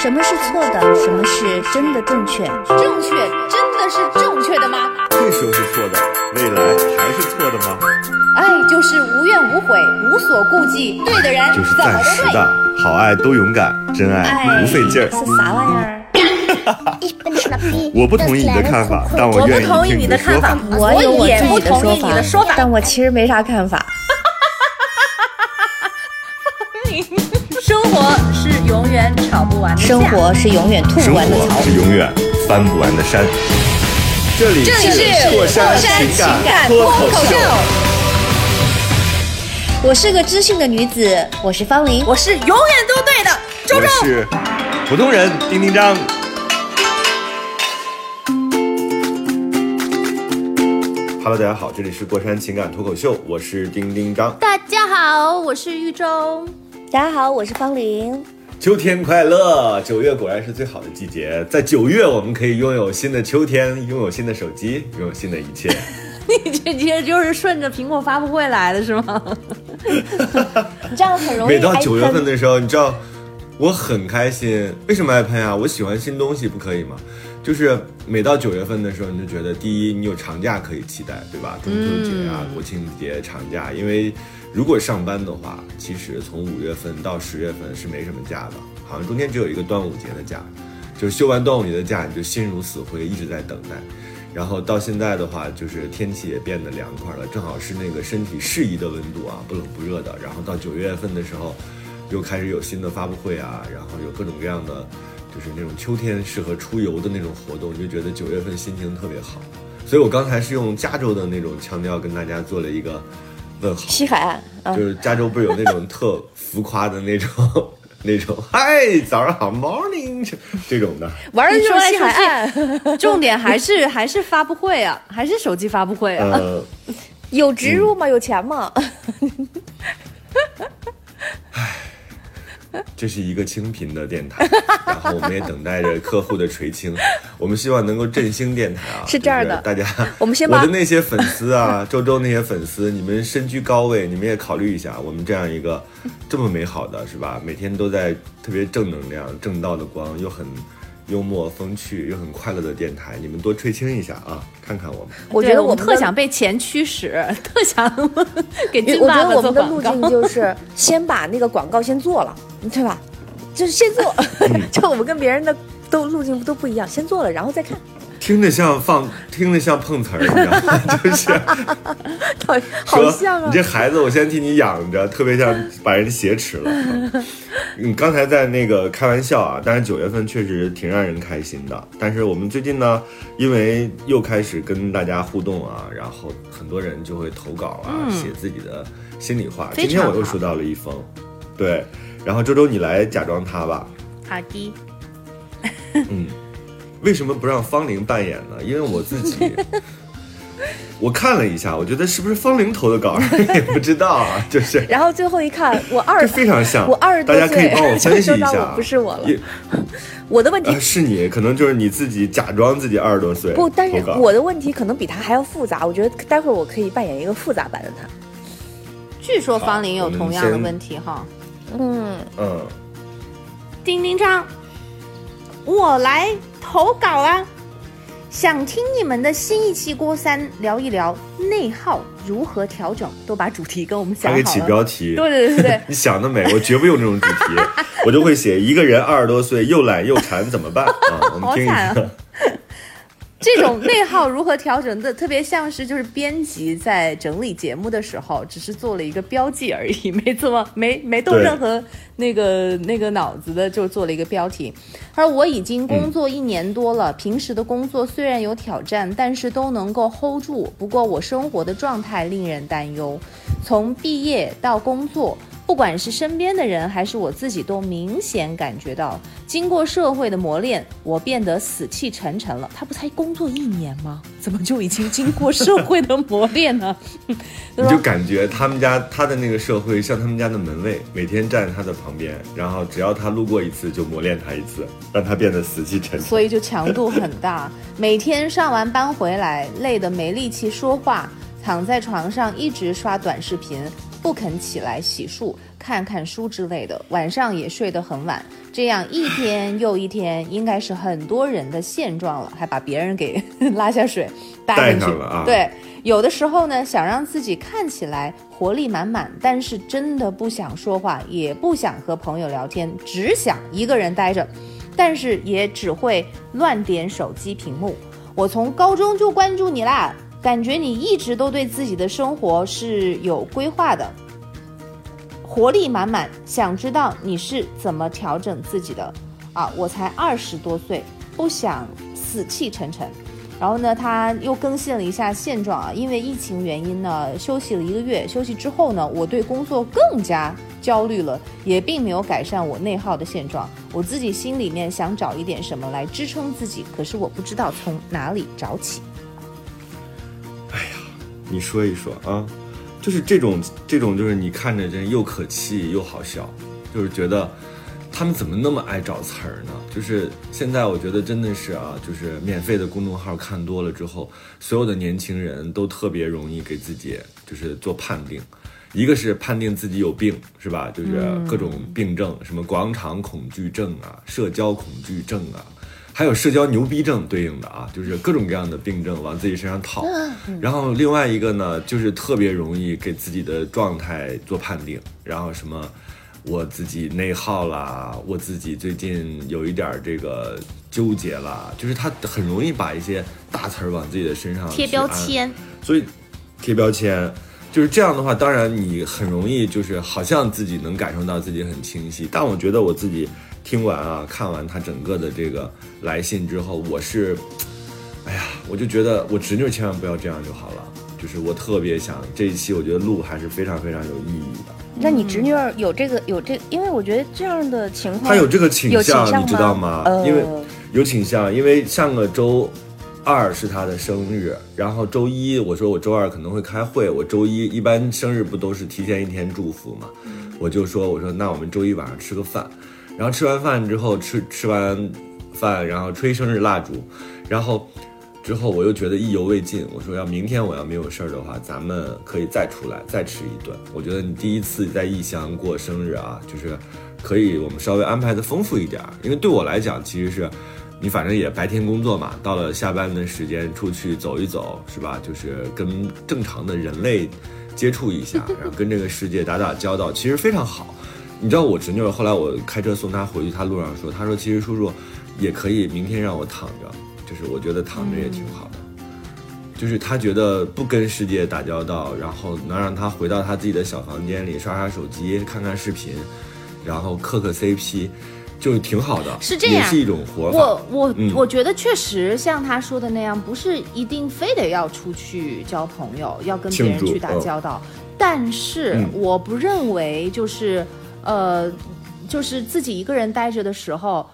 什么是错的？什么是真的正确？正确真的是正确的吗？这时候是错的，未来还是错的吗？爱就是无怨无悔，无所顾忌，对的人就是暂时。的，好爱都勇敢，真爱不费劲儿。是啥玩意儿？我不同意你的看法，但我我愿意不同意听你的看法的说法。，我也不同意你的说法。但我其实没啥看法。是永远吵不完的架生活是永远吐不完的槽活。是永远翻不完的山。这里这里是过山情情感脱口秀。我是个知性的女子，我是方玲。我是永远都对的，周我周。是普通人丁丁张。Hello，大家好，这里是过山情感脱口秀，我是丁丁张。大家好，我是玉州。大家好，我是方玲。秋天快乐！九月果然是最好的季节，在九月我们可以拥有新的秋天，拥有新的手机，拥有新的一切。你这这就是顺着苹果发布会来的是吗？你这样很容易每到九月份的时候，你知道我很开心。为什么爱喷啊？我喜欢新东西，不可以吗？就是每到九月份的时候，你就觉得第一，你有长假可以期待，对吧？中秋节啊、国庆节长假，因为如果上班的话，其实从五月份到十月份是没什么假的，好像中间只有一个端午节的假，就是休完端午节的假，你就心如死灰，一直在等待。然后到现在的话，就是天气也变得凉快了，正好是那个身体适宜的温度啊，不冷不热的。然后到九月份的时候，又开始有新的发布会啊，然后有各种各样的，就是那种秋天适合出游的那种活动，就觉得九月份心情特别好。所以我刚才是用加州的那种腔调跟大家做了一个问好。西海岸啊就，是加州不是有那种特浮夸的那种 那种，嗨，早上好，morning 这种的。玩的就是西海岸，重点还是 还是发布会啊，还是手机发布会啊。呃，有植入吗？有钱吗？这是一个清贫的电台，然后我们也等待着客户的垂青。我们希望能够振兴电台啊！是这样的大家，我们先把我的那些粉丝啊，周周那些粉丝，你们身居高位，你们也考虑一下，我们这样一个这么美好的是吧？每天都在特别正能量、正道的光，又很幽默风趣，又很快乐的电台，你们多吹清一下啊！看看我们。我觉得我们特想被钱驱使，特想给金我觉得我们的路。径就是先把那个广告先做了，对吧？就是先做，就我们跟别人的都路径都不一样，先做了然后再看，听着像放，听着像碰瓷儿，你知道吗？就是说像啊你。这孩子，我先替你养着，特别像把人挟持了。嗯 你刚才在那个开玩笑啊，但是九月份确实挺让人开心的。但是我们最近呢，因为又开始跟大家互动啊，然后很多人就会投稿啊，写自己的心里话。今天我又收到了一封，对，然后周周你来假装他吧。好的，嗯，为什么不让方玲扮演呢？因为我自己，我看了一下，我觉得是不是方玲投的稿，也不知道啊，就是然后最后一看，我二这非常像。我二十多岁大家可以帮我分析一下 不是我了我的问题呃，是你，可能就是你自己假装自己二十多岁不，但是我的问题可能比他还要复杂。我觉得待会儿我可以扮演一个复杂版的他。据说方玲有同样的问题哈。嗯，嗯，丁丁张，我来投稿啊！想听你们的新一期郭三聊一聊内耗如何调整，都把主题跟我们想好给起标题，对对对对对，你想得美，我绝不用这种主题，我就会写一个人二十多岁又懒又馋怎么办啊？我们听一下好惨啊。这种内耗如何调整的，特别像是就是编辑在整理节目的时候，只是做了一个标记而已，没怎么 没没动任何那个那个脑子的，就做了一个标题。而我已经工作一年多了，平时的工作虽然有挑战，但是都能够 hold 住。不过我生活的状态令人担忧，从毕业到工作。不管是身边的人还是我自己，都明显感觉到，经过社会的磨练，我变得死气沉沉了。他不才工作一年吗？怎么就已经经过社会的磨练呢？你就感觉他们家他的那个社会像他们家的门卫，每天站在他的旁边，然后只要他路过一次就磨练他一次，让他变得死气沉沉。所以就强度很大。每天上完班回来，累得没力气说话，躺在床上一直刷短视频。不不肯起来洗漱、看看书之类的，晚上也睡得很晚，这样一天又一天，应该是很多人的现状了，还把别人给拉下水带带进去。上了啊。对，有的时候呢，想让自己看起来活力满满，但是真的不想说话，也不想和朋友聊天，只想一个人待着，但是也只会乱点手机屏幕。我从高中就关注你啦，感觉你一直都对自己的生活是有规划的，活力满满。想知道你是怎么调整自己的？啊，我才二十多岁，不想死气沉沉。然后呢，他又更新了一下现状啊，因为疫情原因呢，休息了一个月。休息之后呢，我对工作更加焦虑了，也并没有改善我内耗的现状。我自己心里面想找一点什么来支撑自己，可是我不知道从哪里找起。你说一说啊，就是这种这种，就是你看着真又可气又好笑，就是觉得他们怎么那么爱找词儿呢？就是现在我觉得真的是啊，就是免费的公众号看多了之后，所有的年轻人都特别容易给自己就是做判定。一个是判定自己有病，是吧？就是各种病症，什么广场恐惧症啊、社交恐惧症啊，还有社交牛逼症对应的啊，就是各种各样的病症往自己身上套。然后另外一个呢，就是特别容易给自己的状态做判定，然后什么我自己内耗啦，我自己最近有一点儿这个纠结啦，就是他很容易把一些大词儿往自己的身上贴标签，所以贴标签就是这样的话，当然你很容易就是好像自己能感受到自己很清晰，但我觉得我自己听完啊，看完他整个的这个来信之后，我是，哎呀，我就觉得我侄女千万不要这样就好了。就是我特别想这一期，我觉得录还是非常非常有意义的。那你侄女儿有这个有这，因为我觉得这样的情况，她有这个倾向你知道吗？呃、因为有倾向，因为上个周二是她的生日，然后周一我说我周二可能会开会，我周一一般生日不都是提前一天祝福嘛？我就说我说那我们周一晚上吃个饭，然后吃完饭之后吃吃完饭，然后吹生日蜡烛，然后之后我又觉得意犹未尽，我说要明天我要没有事儿的话，咱们可以再出来再吃一顿。我觉得你第一次在异乡过生日啊，就是可以我们稍微安排的丰富一点，因为对我来讲其实是。你反正也白天工作嘛，到了下班的时间出去走一走，是吧？就是跟正常的人类接触一下，然后跟这个世界打打交道，其实非常好。你知道我侄女儿后来我开车送她回去，她路上说，她说其实叔叔也可以明天让我躺着，就是我觉得躺着也挺好的。就是她觉得不跟世界打交道，然后能让她回到她自己的小房间里刷刷手机、看看视频，然后磕磕 CP。就挺好的，是这样，也是一种活法。我我、嗯我觉得确实像他说的那样，不是一定非得要出去交朋友，要跟别人去打嗯交道。但是嗯我不认为就是呃，就是自己一个人待着的时候，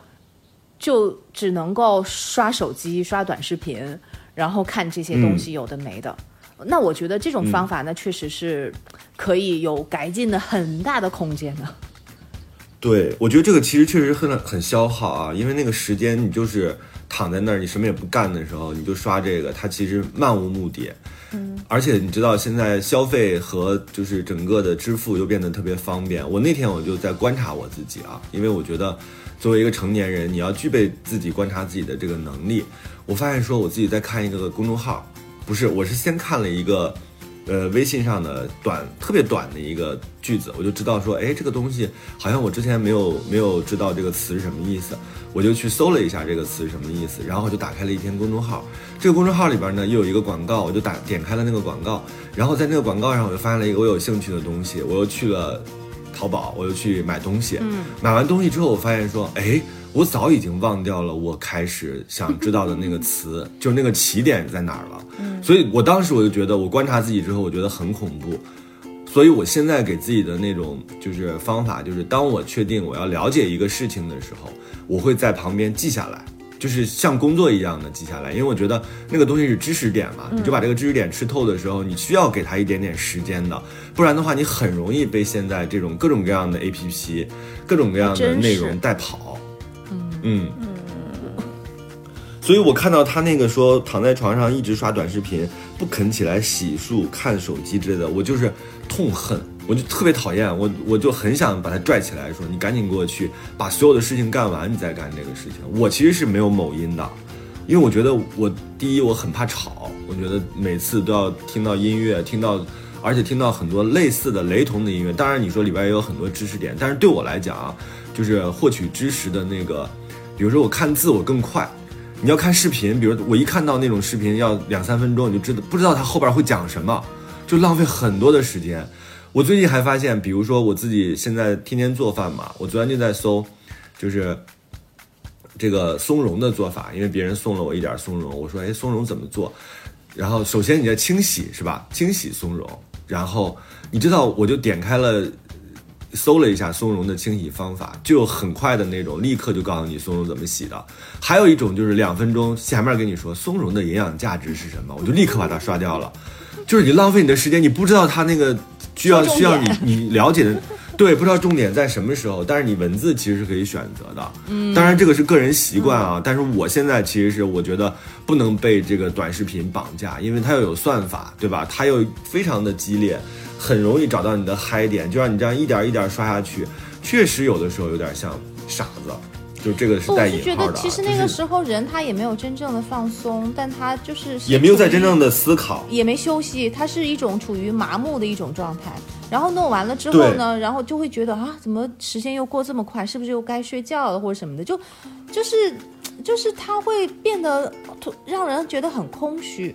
就只能够刷手机、刷短视频，然后看这些东西有的没的。那我觉得这种方法呢，确实是可以有改进的很大的空间的。对，我觉得这个其实确实很很消耗啊，因为那个时间你就是躺在那儿，你什么也不干的时候，你就刷这个，它其实漫无目的。而且你知道现在消费和就是整个的支付又变得特别方便。我那天我就在观察我自己啊，因为我觉得作为一个成年人，你要具备自己观察自己的这个能力。我发现说我自己在看一个公众号，不是，我是先看了一个。呃，微信上的短特别短的一个句子，我就知道说，哎，这个东西好像我之前没有没有知道这个词是什么意思，我就去搜了一下这个词是什么意思，然后就打开了一篇公众号，这个公众号里边呢又有一个广告，我就打点开了那个广告，然后在那个广告上我就发现了一个我有兴趣的东西，我又去了淘宝，我又去买东西，嗯，买完东西之后，我发现说，哎。我早已经忘掉了我开始想知道的那个词，就是那个起点在哪儿了。嗯，所以我当时我就觉得，我观察自己之后，我觉得很恐怖。所以我现在给自己的那种就是方法，就是当我确定我要了解一个事情的时候，我会在旁边记下来，就是像工作一样的记下来，因为我觉得那个东西是知识点嘛，你就把这个知识点吃透的时候，你需要给它一点点时间的，不然的话，你很容易被现在这种各种各样的 APP、各种各样的内容带跑。嗯。所以我看到他那个说躺在床上一直刷短视频，不肯起来洗漱、看手机之类的，我就是痛恨，我就特别讨厌，我我就很想把他拽起来，说你赶紧给我去把所有的事情干完，你再干这个事情。我其实是没有某音的，因为我觉得我第一我很怕吵，我觉得每次都要听到音乐，听到而且听到很多类似的雷同的音乐。当然你说里边也有很多知识点，但是对我来讲啊，就是获取知识的那个，比如说我看字我更快。你要看视频，比如我一看到那种视频要两三分钟，你就知道不知道它后边会讲什么，就浪费很多的时间。我最近还发现，比如说我自己现在天天做饭嘛，我昨天就在搜，就是这个松茸的做法，因为别人送了我一点松茸，我说哎松茸怎么做？然后首先你要清洗是吧？清洗松茸，然后你知道我就点开了。搜了一下松茸的清洗方法，就很快的那种，立刻就告诉你松茸怎么洗的。还有一种就是两分钟前面跟你说松茸的营养价值是什么，我就立刻把它刷掉了。就是你浪费你的时间，你不知道它那个需要需要你你了解的，对，不知道重点在什么时候。但是你文字其实是可以选择的，嗯，当然这个是个人习惯啊。但是我现在其实是我觉得不能被这个短视频绑架，因为它又有算法，对吧？它又非常的激烈。很容易找到你的嗨点，就让你这样一点一点刷下去，确实有的时候有点像傻子，就这个是带引号的。我觉得其实那个时候人他也没有真正的放松，但他就是也没有在真正的思考，也没休息，他是一种处于麻木的一种状态。然后弄完了之后呢，然后就会觉得啊，怎么时间又过这么快？是不是又该睡觉了或者什么的？就就是就是他会变得让人觉得很空虚。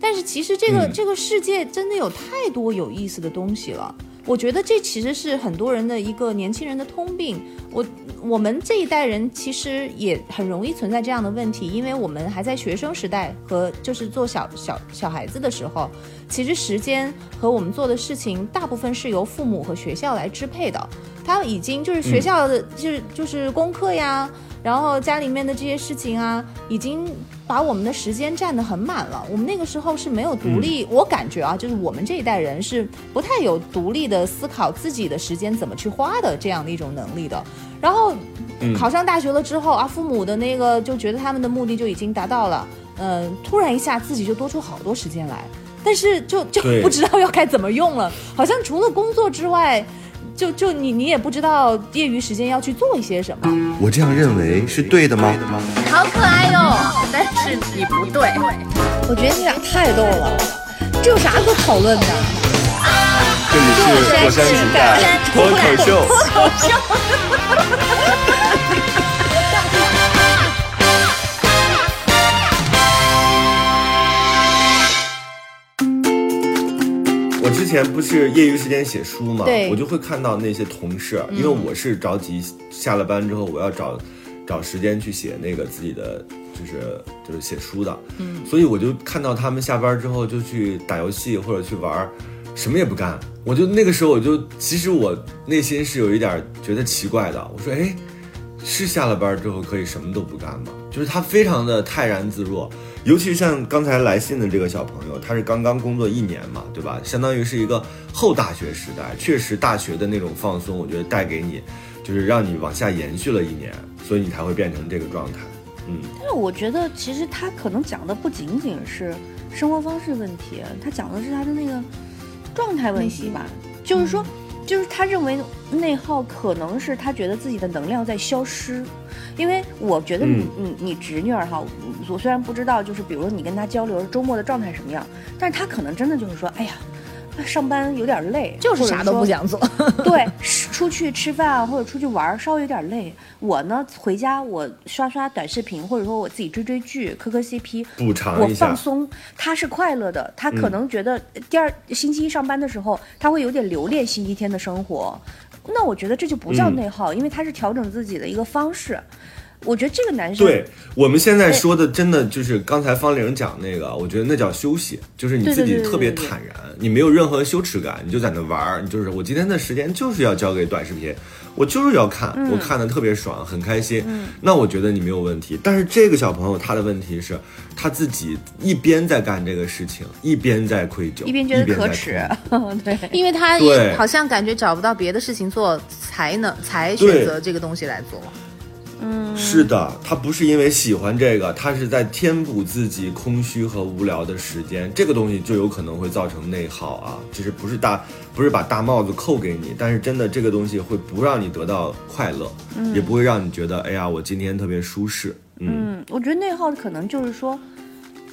但是其实这个这个世界真的有太多有意思的东西了，我觉得这其实是很多人的一个年轻人的通病。我我们这一代人其实也很容易存在这样的问题，因为我们还在学生时代和就是做小小小孩子的时候，其实时间和我们做的事情大部分是由父母和学校来支配的，他已经就是学校的就是就是功课呀。然后家里面的这些事情啊，已经把我们的时间占得很满了。我们那个时候是没有独立，我感觉啊，就是我们这一代人是不太有独立的思考自己的时间怎么去花的这样的一种能力的。然后考上大学了之后啊，父母的那个就觉得他们的目的就已经达到了，嗯，突然一下自己就多出好多时间来，但是就就不知道要该怎么用了，好像除了工作之外。就就你你也不知道业余时间要去做一些什么，我这样认为是对的吗？好可爱哟，但是你不对，我觉得你俩太逗了，这有啥可讨论的？这里是火山情感脱口秀。脱口秀。我之前不是业余时间写书嘛，我就会看到那些同事，因为我是着急下了班之后我要找找时间去写那个自己的就是就是写书的，嗯，所以我就看到他们下班之后就去打游戏或者去玩，什么也不干，我就那个时候我就其实我内心是有一点觉得奇怪的，我说哎，是下了班之后可以什么都不干吗？就是他非常的泰然自若。尤其像刚才来信的这个小朋友，他是刚刚工作一年嘛，对吧？相当于是一个后大学时代，确实大学的那种放松，我觉得带给你，就是让你往下延续了一年，所以你才会变成这个状态。嗯，但是我觉得其实他可能讲的不仅仅是生活方式问题，他讲的是他的那个状态问题吧，就是说。就是他认为内耗可能是他觉得自己的能量在消失，因为我觉得你你你侄女儿哈，我虽然不知道，就是比如说你跟她交流周末的状态什么样，但是她可能真的就是说，哎呀。上班有点累，就是啥都不想做。对，出去吃饭或者出去玩稍微有点累。我呢，回家我刷刷短视频，或者说我自己追追剧、磕磕 CP，补偿我放松。她是快乐的，她可能觉得第二星期一上班的时候，她会有点留恋星期天的生活。那我觉得这就不叫内耗，因为他是调整自己的一个方式。我觉得这个男生，对我们现在说的，真的就是刚才方玲讲那个，我觉得那叫休息，就是你自己特别坦然，你没有任何羞耻感，你就在那玩儿，你就是我今天的时间就是要交给短视频，我就是要看，我看的特别爽，很开心。那我觉得你没有问题。但是这个小朋友他的问题是，他自己一边在干这个事情，一边在愧疚，一边觉得可耻，对，因为他好像感觉找不到别的事情做，才能才选择这个东西来做。嗯，是的，他不是因为喜欢这个，他是在填补自己空虚和无聊的时间。这个东西就有可能会造成内耗啊，就是不是大，不是把大帽子扣给你，但是真的这个东西会不让你得到快乐，也不会让你觉得，哎呀，我今天特别舒适。嗯，嗯，我觉得内耗可能就是说，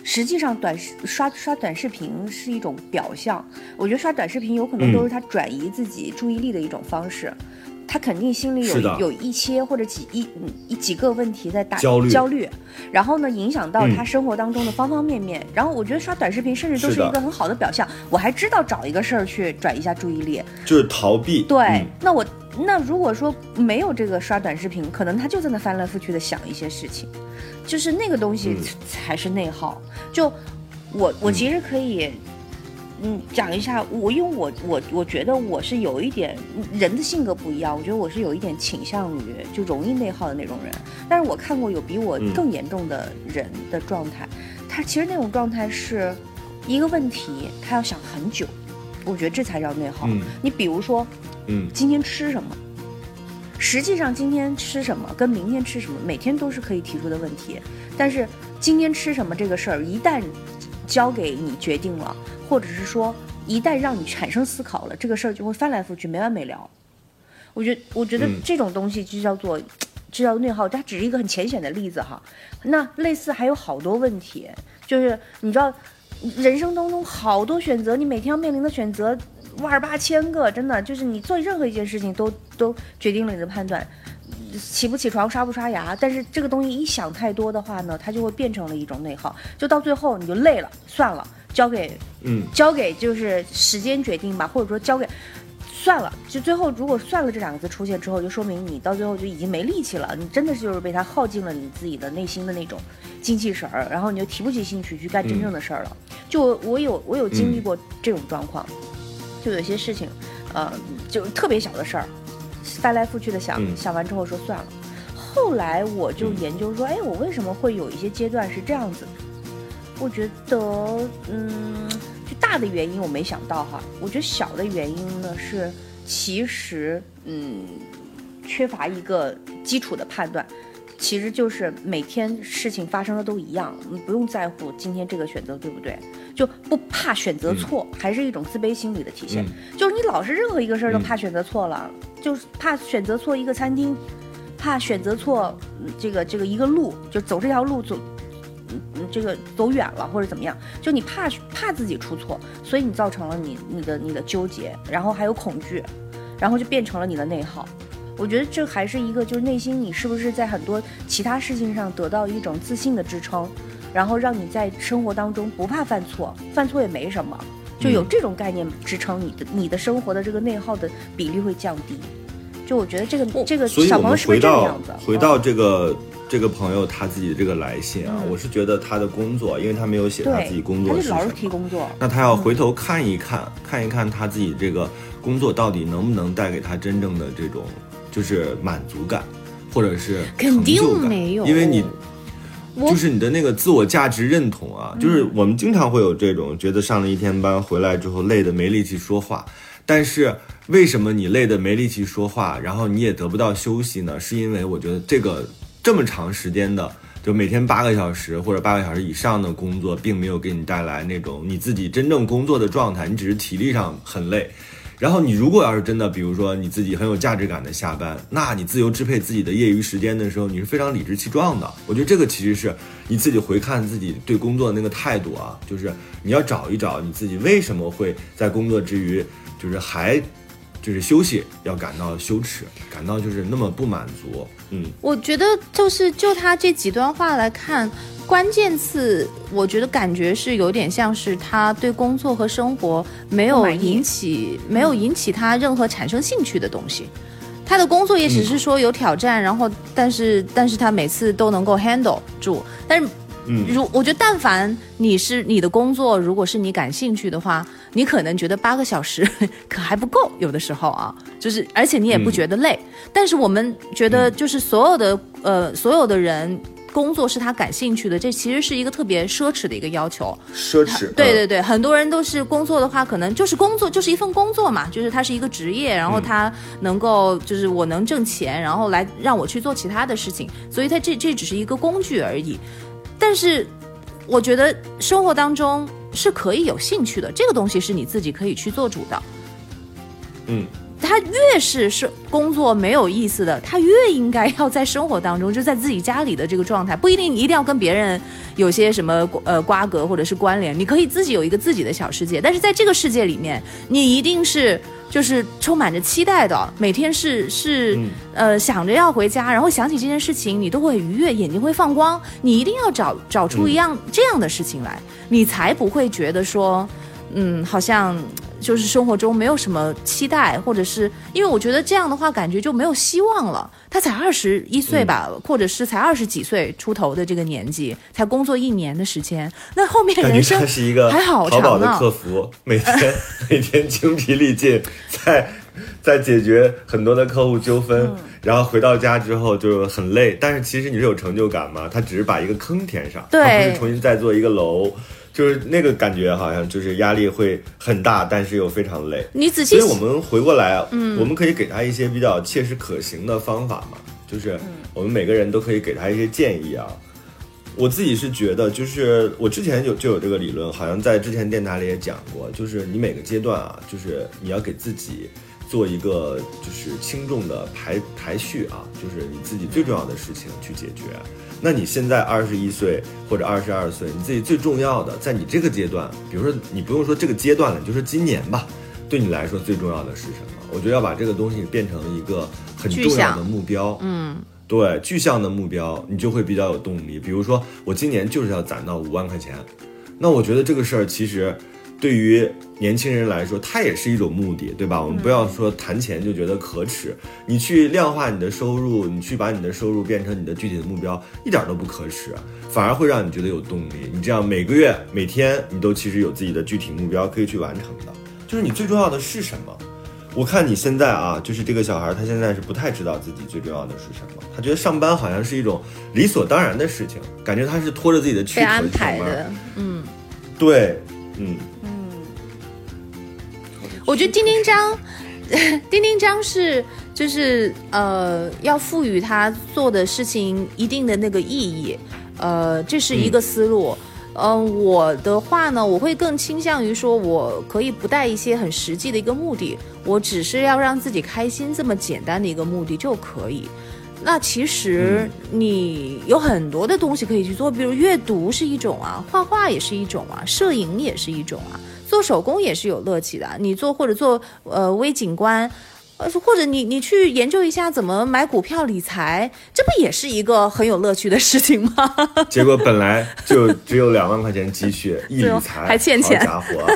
实际上短视刷刷短视频是一种表象。我觉得刷短视频有可能都是他转移自己注意力的一种方式。他肯定心里有有一些或者几一嗯一几个问题在打焦虑焦虑，然后呢影响到嗯他生活当中的方方面面。然后我觉得刷短视频甚至都是一个很好的表象。我还知道找一个事儿去转移一下注意力。就是逃避。对，嗯那我那如果说没有这个刷短视频，可能他就在那翻来覆去的想一些事情，就是那个东西嗯才是内耗。就我我其实可以。嗯，讲一下我，因为我我我觉得我是有一点人的性格不一样，我觉得我是有一点倾向于就容易内耗的那种人。但是我看过有比我嗯更严重的人的状态，他其实那种状态是一个问题，他要想很久，我觉得这才叫内耗。嗯你比如说，嗯今天吃什么？实际上，今天吃什么跟明天吃什么，每天都是可以提出的问题。但是，今天吃什么这个事儿，一旦交给你决定了，或者是说一旦让你产生思考了，这个事儿就会翻来覆去，没完没了。我觉得，我觉得嗯这种东西就叫做，就叫内耗。它只是一个很浅显的例子哈。那类似还有好多问题，就是你知道，人生当中好多选择，你每天要面临的选择万儿八千个，真的就是你做任何一件事情都都决定了你的判断。起不起床，刷不刷牙，但是这个东西一想太多的话呢，它就会变成了一种内耗，就到最后你就累了，算了，交给嗯。交给就是时间决定吧，或者说交给算了，就最后如果算了这两个字出现之后，就说明你到最后就已经没力气了，你真的是就是被它耗尽了你自己的内心的那种精气神儿，然后你就提不起兴趣去干真正的事儿了。就我我有我有经历过这种状况，就有些事情，呃，就特别小的事儿，翻来覆去的想、嗯想完之后说算了。后来我就嗯研究说，哎，我为什么会有一些阶段是这样子？我觉得，嗯，就大的原因我没想到哈。我觉得小的原因呢是，其实，嗯，缺乏一个基础的判断，其实就是每天事情发生的都一样，你不用在乎今天这个选择对不对，就不怕选择错，还是一种自卑心理的体现。就是你老是任何一个事儿都嗯怕选择错了，就是怕选择错一个餐厅，怕选择错嗯这个这个一个路，就走这条路走。嗯嗯，这个走远了或者怎么样，就你怕怕自己出错，所以你造成了你你的你的纠结，然后还有恐惧，然后就变成了你的内耗。我觉得这还是一个，就是内心你是不是在很多其他事情上得到一种自信的支撑，然后让你在生活当中不怕犯错，犯错也没什么，就有嗯这种概念支撑你的你的生活的这个内耗的比例会降低。就我觉得这个这个小朋友是不是这个样子？回到这个这个朋友他自己的这个来信啊，嗯我是觉得他的工作，因为他没有写他自己工他作就是老是提工作，那他要回头看一看，看一看他自己这个工作到底能不能带给他真正的这种就是满足感，或者是肯定成就感没有因为你就是你的那个自我价值认同啊，就是我们经常会有这种觉得上了一天班回来之后累得没力气说话，但是为什么你累得没力气说话，然后你也得不到休息呢？是因为我觉得这个这么长时间的。就每天八个小时或者八个小时以上的工作，并没有给你带来那种你自己真正工作的状态，你只是体力上很累。然后你如果要是真的，比如说你自己很有价值感的下班，那你自由支配自己的业余时间的时候，你是非常理直气壮的。我觉得这个其实是你自己回看自己对工作的那个态度啊，就是你要找一找你自己为什么会在工作之余，就是还就是休息要感到羞耻，感到就是那么不满足。嗯，我觉得就是就他这几段话来看，关键词我觉得感觉是有点像是他对工作和生活没有引起没有引起他任何产生兴趣的东西。他的工作也只是说有挑战，然后但是但是他每次都能够 handle 住，但是。嗯如我觉得，但凡你是你的工作，如果是你感兴趣的话，你可能觉得八个小时 可还不够，有的时候啊，就是而且你也不觉得累。但是我们觉得，就是所有的、呃所有的人工作是他感兴趣的，这其实是一个特别奢侈的一个要求。奢侈。对对对，很多人都是工作的话，可能就是工作就是一份工作嘛，就是它是一个职业，然后他能够就是我能挣钱，然后来让我去做其他的事情，所以他这这只是一个工具而已。但是我觉得生活当中是可以有兴趣的，这个东西是你自己可以去做主的。嗯。他越是是工作没有意思的，他越应该要在生活当中，就在自己家里的这个状态，不一定一定要跟别人有些什么呃瓜葛或者是关联，你可以自己有一个自己的小世界。但是在这个世界里面，你一定是就是充满着期待的，每天是是呃想着要回家，然后想起这件事情，你都会愉悦，眼睛会放光。你一定要找找出一样这样的事情来，你才不会觉得说，嗯，好像。就是生活中没有什么期待，或者是因为我觉得这样的话，感觉就没有希望了。他才二十一岁吧，或者是才二十几岁出头的这个年纪，才工作一年的时间，那后面人生是一个还好淘宝的客服，每天 每天精疲力尽，在在解决很多的客户纠纷，然后回到家之后就很累。但是其实你是有成就感吗？他只是把一个坑填上，他不是重新再做一个楼。就是那个感觉，好像就是压力会很大，但是又非常累。你仔细，所以我们回过来，嗯，我们可以给他一些比较切实可行的方法嘛。就是我们每个人都可以给他一些建议啊。我自己是觉得，就是我之前有就有这个理论，好像在之前电台里也讲过，就是你每个阶段啊，就是你要给自己做一个就是轻重的排排序啊，就是你自己最重要的事情去解决。那你现在二十一岁或者二十二岁，你自己最重要的，在你这个阶段，比如说你不用说这个阶段了，你就说今年吧，对你来说最重要的是什么？我觉得要把这个东西变成一个很重要的目标，嗯，对，具象的目标，你就会比较有动力。比如说我今年就是要攒到五万块钱，那我觉得这个事儿其实。对于年轻人来说，它也是一种目的，对吧？我们不要说谈钱就觉得可耻，你去量化你的收入，你去把你的收入变成你的具体的目标，一点都不可耻，反而会让你觉得有动力。你这样每个月、每天，你都其实有自己的具体目标可以去完成的。就是你最重要的是什么？我看你现在啊，就是这个小孩，他现在是不太知道自己最重要的是什么，他觉得上班好像是一种理所当然的事情，感觉他是拖着自己的躯壳安排的。嗯，对，嗯。我觉得丁丁章，丁丁章是就是呃，要赋予他做的事情一定的那个意义，呃，这是一个思路。嗯，我的话呢，我会更倾向于说，我可以不带一些很实际的一个目的，我只是要让自己开心这么简单的一个目的就可以。那其实你有很多的东西可以去做，比如阅读是一种啊，画画也是一种啊，摄影也是一种啊。做手工也是有乐趣的，你做或者做呃微景观，呃或者你你去研究一下怎么买股票理财，这不也是一个很有乐趣的事情吗？结果本来就只有两万块钱积蓄，一理财还欠钱，家伙，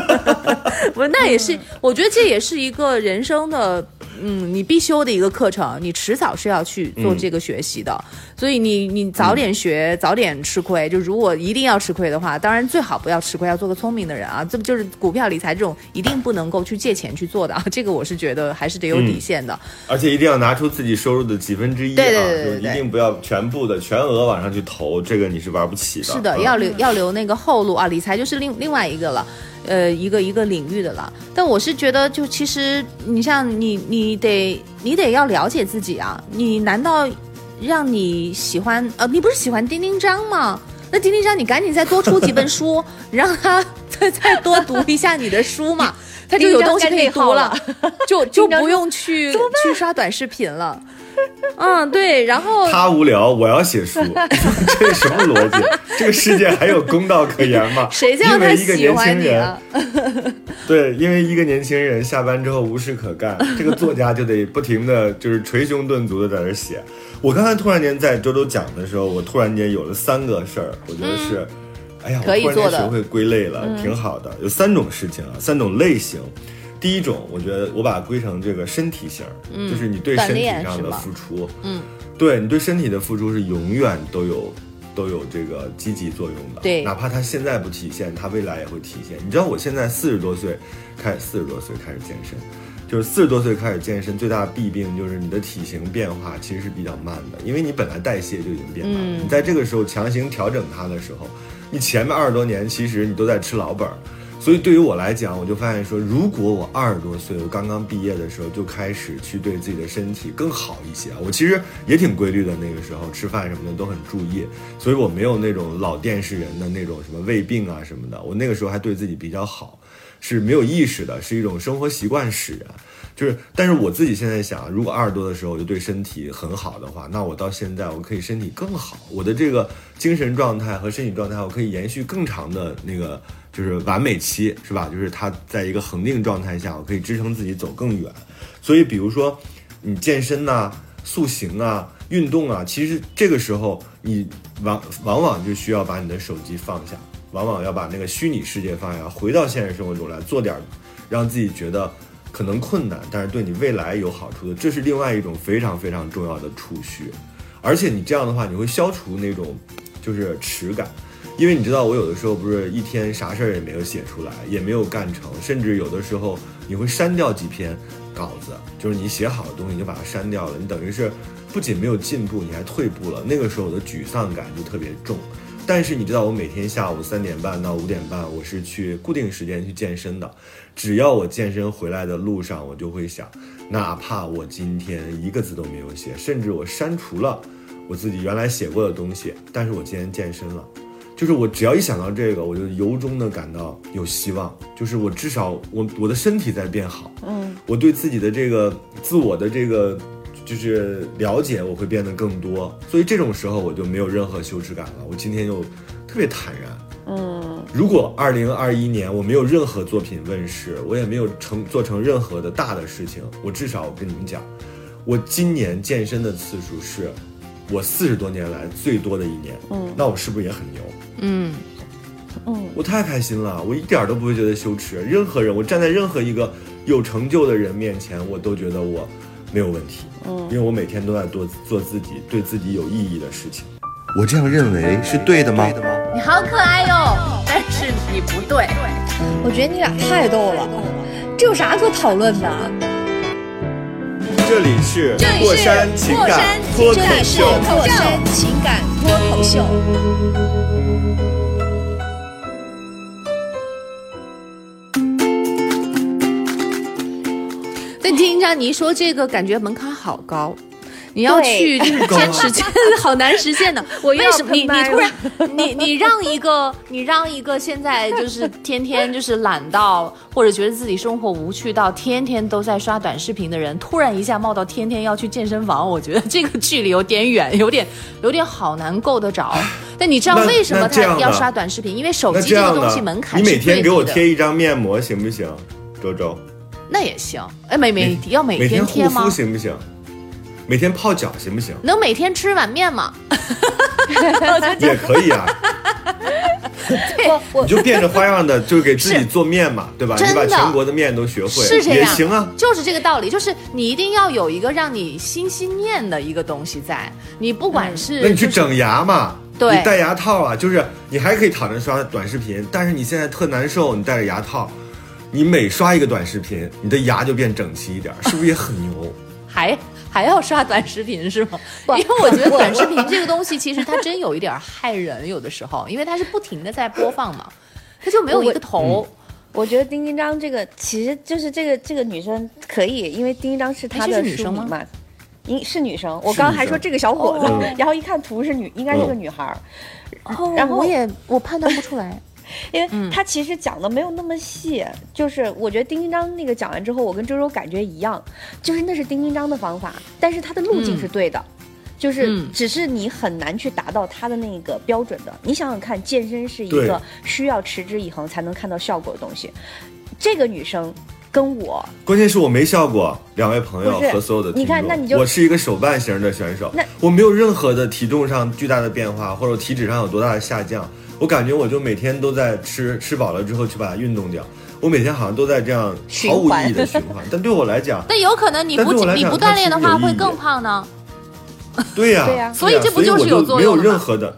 不那也是，我觉得这也是一个人生的。嗯，你必修的一个课程，你迟早是要去做这个学习的，所以你你早点学，早点吃亏。就如果一定要吃亏的话，当然最好不要吃亏，要做个聪明的人啊。这不就是股票理财这种一定不能够去借钱去做的啊？这个我是觉得还是得有底线的，而且一定要拿出自己收入的几分之一啊，就一定不要全部的全额往上去投，这个你是玩不起的。是的，要留要留那个后路啊，理财就是另另外一个了。呃，一个一个领域的了，但我是觉得，就其实你像你，你得你得要了解自己啊。你难道让你喜欢呃，你不是喜欢丁丁章吗？那丁丁章，你赶紧再多出几本书，让他再再多读一下你的书嘛，他就有东西可以读了，就就不用去去刷短视频了。嗯，对，然后他无聊，我要写书，这是什么逻辑？这个世界还有公道可言吗？谁叫他喜欢你啊？对，因为一个年轻人下班之后无事可干，这个作家就得不停的就是捶胸顿足的在那写。我刚才突然间在周周讲的时候，我突然间有了三个事儿，我觉得是，哎呀，我突然间学会归类了，挺好的。有三种事情啊，三种类型。第一种，我觉得我把它归成这个身体型，就是你对身体上的付出，嗯，对你对身体的付出是永远都有都有这个积极作用的，对，哪怕它现在不体现，它未来也会体现。你知道我现在四十多岁开四十多岁开始健身，就是四十多岁开始健身，最大的弊病就是你的体型变化其实是比较慢的，因为你本来代谢就已经变慢了，你在这个时候强行调整它的时候，你前面二十多年其实你都在吃老本儿。所以对于我来讲，我就发现说，如果我二十多岁，我刚刚毕业的时候就开始去对自己的身体更好一些，我其实也挺规律的，那个时候吃饭什么的都很注意，所以我没有那种老电视人的那种什么胃病啊什么的，我那个时候还对自己比较好，是没有意识的，是一种生活习惯使然。就是，但是我自己现在想，如果二十多的时候我就对身体很好的话，那我到现在我可以身体更好，我的这个精神状态和身体状态，我可以延续更长的那个就是完美期，是吧？就是它在一个恒定状态下，我可以支撑自己走更远。所以，比如说你健身呐、塑形啊、运动啊，其实这个时候你往往往就需要把你的手机放下，往往要把那个虚拟世界放下，回到现实生活中来做点让自己觉得。可能困难，但是对你未来有好处的，这是另外一种非常非常重要的储蓄。而且你这样的话，你会消除那种就是耻感，因为你知道我有的时候不是一天啥事儿也没有写出来，也没有干成，甚至有的时候你会删掉几篇稿子，就是你写好的东西你就把它删掉了，你等于是不仅没有进步，你还退步了。那个时候我的沮丧感就特别重。但是你知道，我每天下午三点半到五点半，我是去固定时间去健身的。只要我健身回来的路上，我就会想，哪怕我今天一个字都没有写，甚至我删除了我自己原来写过的东西，但是我今天健身了，就是我只要一想到这个，我就由衷的感到有希望，就是我至少我我的身体在变好，嗯，我对自己的这个自我的这个。就是了解我会变得更多，所以这种时候我就没有任何羞耻感了。我今天就特别坦然。嗯，如果二零二一年我没有任何作品问世，我也没有成做成任何的大的事情，我至少我跟你们讲，我今年健身的次数是我四十多年来最多的一年。嗯，那我是不是也很牛？嗯嗯，我太开心了，我一点都不会觉得羞耻。任何人，我站在任何一个有成就的人面前，我都觉得我。没有问题，嗯，因为我每天都在做做自己对自己有意义的事情，我这样认为是对的吗？你好可爱哟，但是你不对，我觉得你俩太逗了，这有啥可讨论的？这里是过山情感脱口秀，过山情感脱口秀。听着你一说这个，感觉门槛好高，你要去就是 坚持，真的好难实现的。为什么你你突然你你让一个你让一个现在就是天天就是懒到或者觉得自己生活无趣到天天都在刷短视频的人，突然一下冒到天天要去健身房，我觉得这个距离有点远，有点有点好难够得着。但你知道为什么他要刷短视频？因为手机这个东西门槛你每天给我贴一张面膜行不行，周周？那也行，哎，每每要每天贴吗？行不行？每天泡脚行不行？能每天吃碗面吗？也可以啊。你就变着花样的就给自己做面嘛，对吧？你把全国的面都学会，是这样，也行啊。就是这个道理，就是你一定要有一个让你心心念的一个东西在。你不管是，那你去整牙嘛？对，你戴牙套啊，就是你还可以躺着刷短视频，但是你现在特难受，你戴着牙套。你每刷一个短视频，你的牙就变整齐一点，是不是也很牛？还还要刷短视频是吗？因为我觉得短视频这个东西其实它真有一点害人，有的时候，因为它是不停的在播放嘛，它就没有一个头。我觉得丁丁章这个其实就是这个这个女生可以，因为丁丁章是她的女生嘛，应是女生。我刚刚还说这个小伙子，然后一看图是女，应该是个女孩儿。然后我也我判断不出来。因为他其实讲的没有那么细，就是我觉得丁丁章那个讲完之后，我跟周周感觉一样，就是那是丁丁章的方法，但是他的路径是对的，就是只是你很难去达到他的那个标准的。你想想看，健身是一个需要持之以恒才能看到效果的东西，这个女生跟我，关键是我没效果，两位朋友和所有的你看，那你就我是一个手办型的选手，那我没有任何的体重上巨大的变化，或者体脂上有多大的下降。我感觉我就每天都在吃，吃饱了之后去把它运动掉。我每天好像都在这样毫无意义的循环。但对我来讲，但有可能你不你不锻炼的话会更胖呢。对呀，对呀，所以这不就是有作用没有任何的，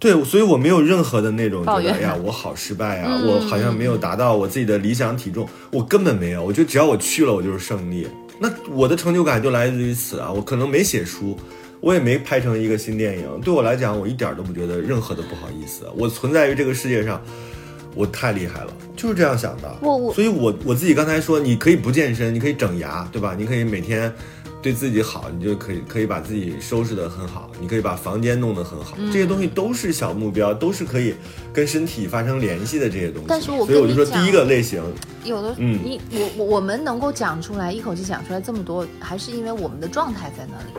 对，所以我没有任何的那种觉抱怨得哎呀，我好失败啊，嗯我好像没有达到我自己的理想体重，我根本没有。我觉得只要我去了，我就是胜利。那我的成就感就来自于此啊！我可能没写书，我也没拍成一个新电影，对我来讲，我一点都不觉得任何的不好意思。我存在于这个世界上，我太厉害了，就是这样想的。我我所以我我自己刚才说，你可以不健身，你可以整牙，对吧？你可以每天对自己好，你就可以可以把自己收拾得很好，你可以把房间弄得很好，嗯这些东西都是小目标，都是可以跟身体发生联系的这些东西。但是我所以我就说，第一个类型，有的，嗯你我我我们能够讲出来，一口气讲出来这么多，还是因为我们的状态在那里。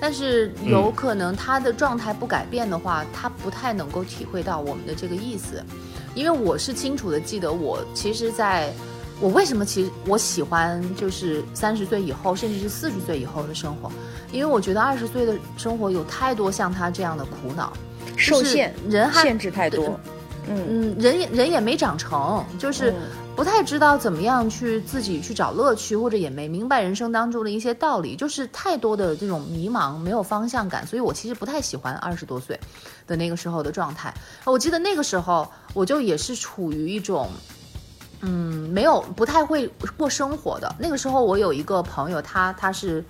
但是有可能他的状态不改变的话，他不太能够体会到我们的这个意思。因为我是清楚的记得，我其实在，我为什么其实我喜欢就是三十岁以后，甚至是四十岁以后的生活，因为我觉得二十岁的生活有太多像他这样的苦恼，受限人还限制太多，嗯，嗯，人也人也没长成，就是嗯不太知道怎么样去自己去找乐趣，或者也没明白人生当中的一些道理，就是太多的这种迷茫，没有方向感，所以我其实不太喜欢二十多岁的那个时候的状态。我记得那个时候，我就也是处于一种。嗯，没有不太会过生活的那个时候，我有一个朋友，他他是，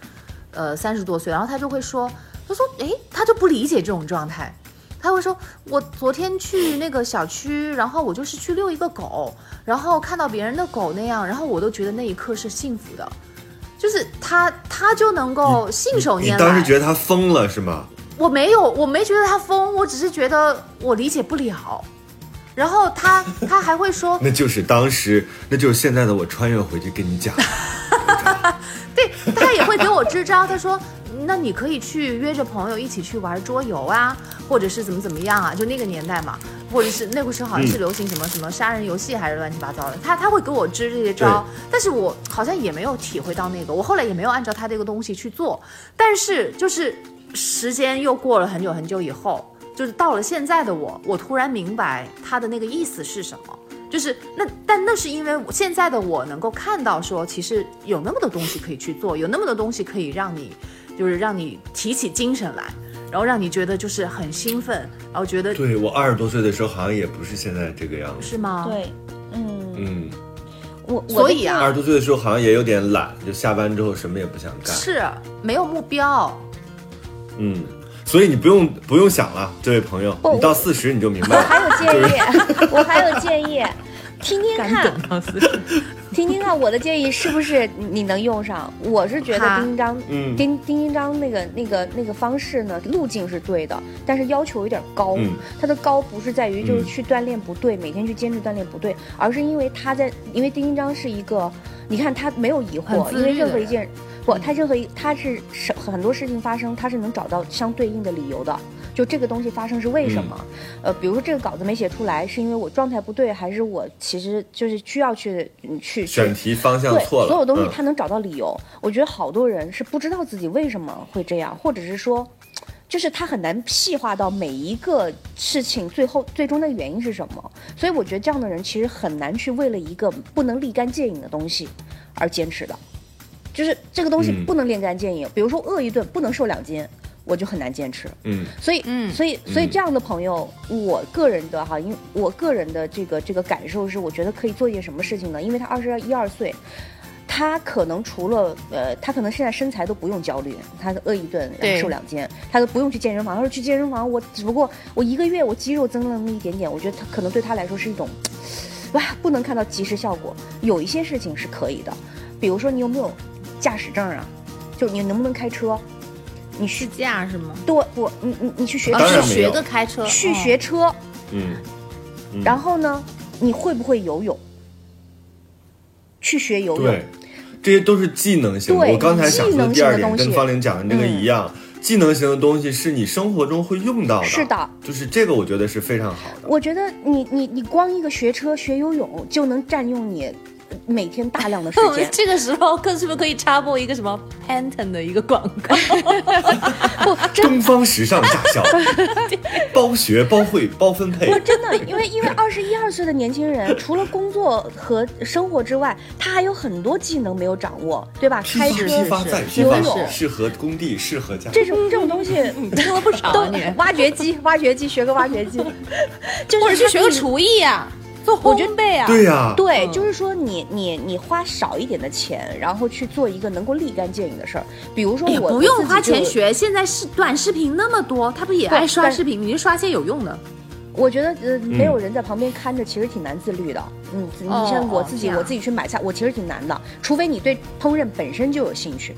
呃，三十多岁，然后他就会说，他说，诶，他就不理解这种状态，他会说，我昨天去那个小区，然后我就是去遛一个狗，然后看到别人的狗那样，然后我都觉得那一刻是幸福的，就是他他就能够信手拈来。你当时觉得他疯了是吗？我没有，我没觉得他疯，我只是觉得我理解不了。然后他 他还会说，那就是当时，那就是现在的我穿越回去跟你讲。对他也会给我支招，他说，那你可以去约着朋友一起去玩桌游啊，或者是怎么怎么样啊，就那个年代嘛，或者是那个时候好像是流行什么、什么杀人游戏还是乱七八糟的，他他会给我支这些招，但是我好像也没有体会到那个，我后来也没有按照他这个东西去做，但是就是时间又过了很久很久以后，就是到了现在的我，我突然明白他的那个意思是什么。就是那，但那是因为我现在的我能够看到说，其实有那么多东西可以去做，有那么多东西可以让你，就是让你提起精神来，然后让你觉得就是很兴奋，然后觉得对我二十多岁的时候，好像也不是现在这个样子。是吗？，对，嗯，嗯，我我所以啊二十多岁的时候好像也有点懒，就下班之后什么也不想干。是没有目标。嗯，所以你不用不用想了，这位朋友，不你到四十你就明白了。我还。有建议，我还有建议，听听看，听听看我的建议是不是你能用上？我是觉得好。丁丁章，嗯。丁丁丁章那个那个那个方式呢，路径是对的，但是要求有点高。嗯。它的高不是在于就是嗯。去锻炼不对，每天去坚持锻炼不对，而是因为他在，因为丁丁章是一个，你看他没有疑惑，因为任何一件不，他任何一他是什很多事情发生，他是能找到相对应的理由的。就这个东西发生是为什么？呃，比如说这个稿子没写出来，是因为我状态不对，还是我其实就是需要去嗯去去选题方向对，错了，所有东西嗯他能找到理由。我觉得好多人是不知道自己为什么会这样，或者是说，就是他很难细化到每一个事情最后最终的原因是什么。所以我觉得这样的人其实很难去为了一个不能立竿见影的东西而坚持的。就是这个东西嗯不能立竿见影，比如说饿一顿不能瘦两斤，我就很难坚持。嗯所以，嗯所以，所以嗯这样的朋友，我个人的哈，因为我个人的这个这个感受是，我觉得可以做一件什么事情呢？因为他二十一二岁，他可能除了呃，他可能现在身材都不用焦虑，他饿一顿然后瘦两斤，他都不用去健身房。他说去健身房，我只不过我一个月我肌肉增了那么一点点，我觉得他可能对他来说是一种，哇，不能看到及时效果。有一些事情是可以的，比如说你有没有驾驶证啊？就你能不能开车？你试驾是吗？对不？你你你去学啊，当然没有是学个开车，去哦学车，嗯，嗯然后呢，你会不会游泳？去学游泳对，，这些都是技能型的。对我刚才想说的第二点技能型的东西跟方玲讲的这个一样，技能型的东西是你生活中会用到的。是的，就是这个，我觉得是非常好的。我觉得你你你光一个学车学游泳就能占用你每天大量的时间。这个时候可是不是可以插播一个什么 Pantone 的一个广告？不，东方时尚驾校，包学、包会、包分配。我真的，因为因为二十一二岁的年轻人，除了工作和生活之外，他还有很多技能没有掌握，对吧？开车、批发再适合工地，适合家。这种这种东西听了不少挖掘机，挖掘机学个挖掘机，就是或者去学个厨艺呀，做烘焙啊。对呀、对，嗯就是说你你你花少一点的钱，然后去做一个能够立竿见影的事儿，比如说我不用花钱学，现在是短视频那么多，他不也爱刷视频？你就刷些有用的。我觉得呃，没有人在旁边看着，其实挺难自律的。嗯，你哦像我自己，我自己去买菜，我其实挺难的，除非你对烹饪本身就有兴趣。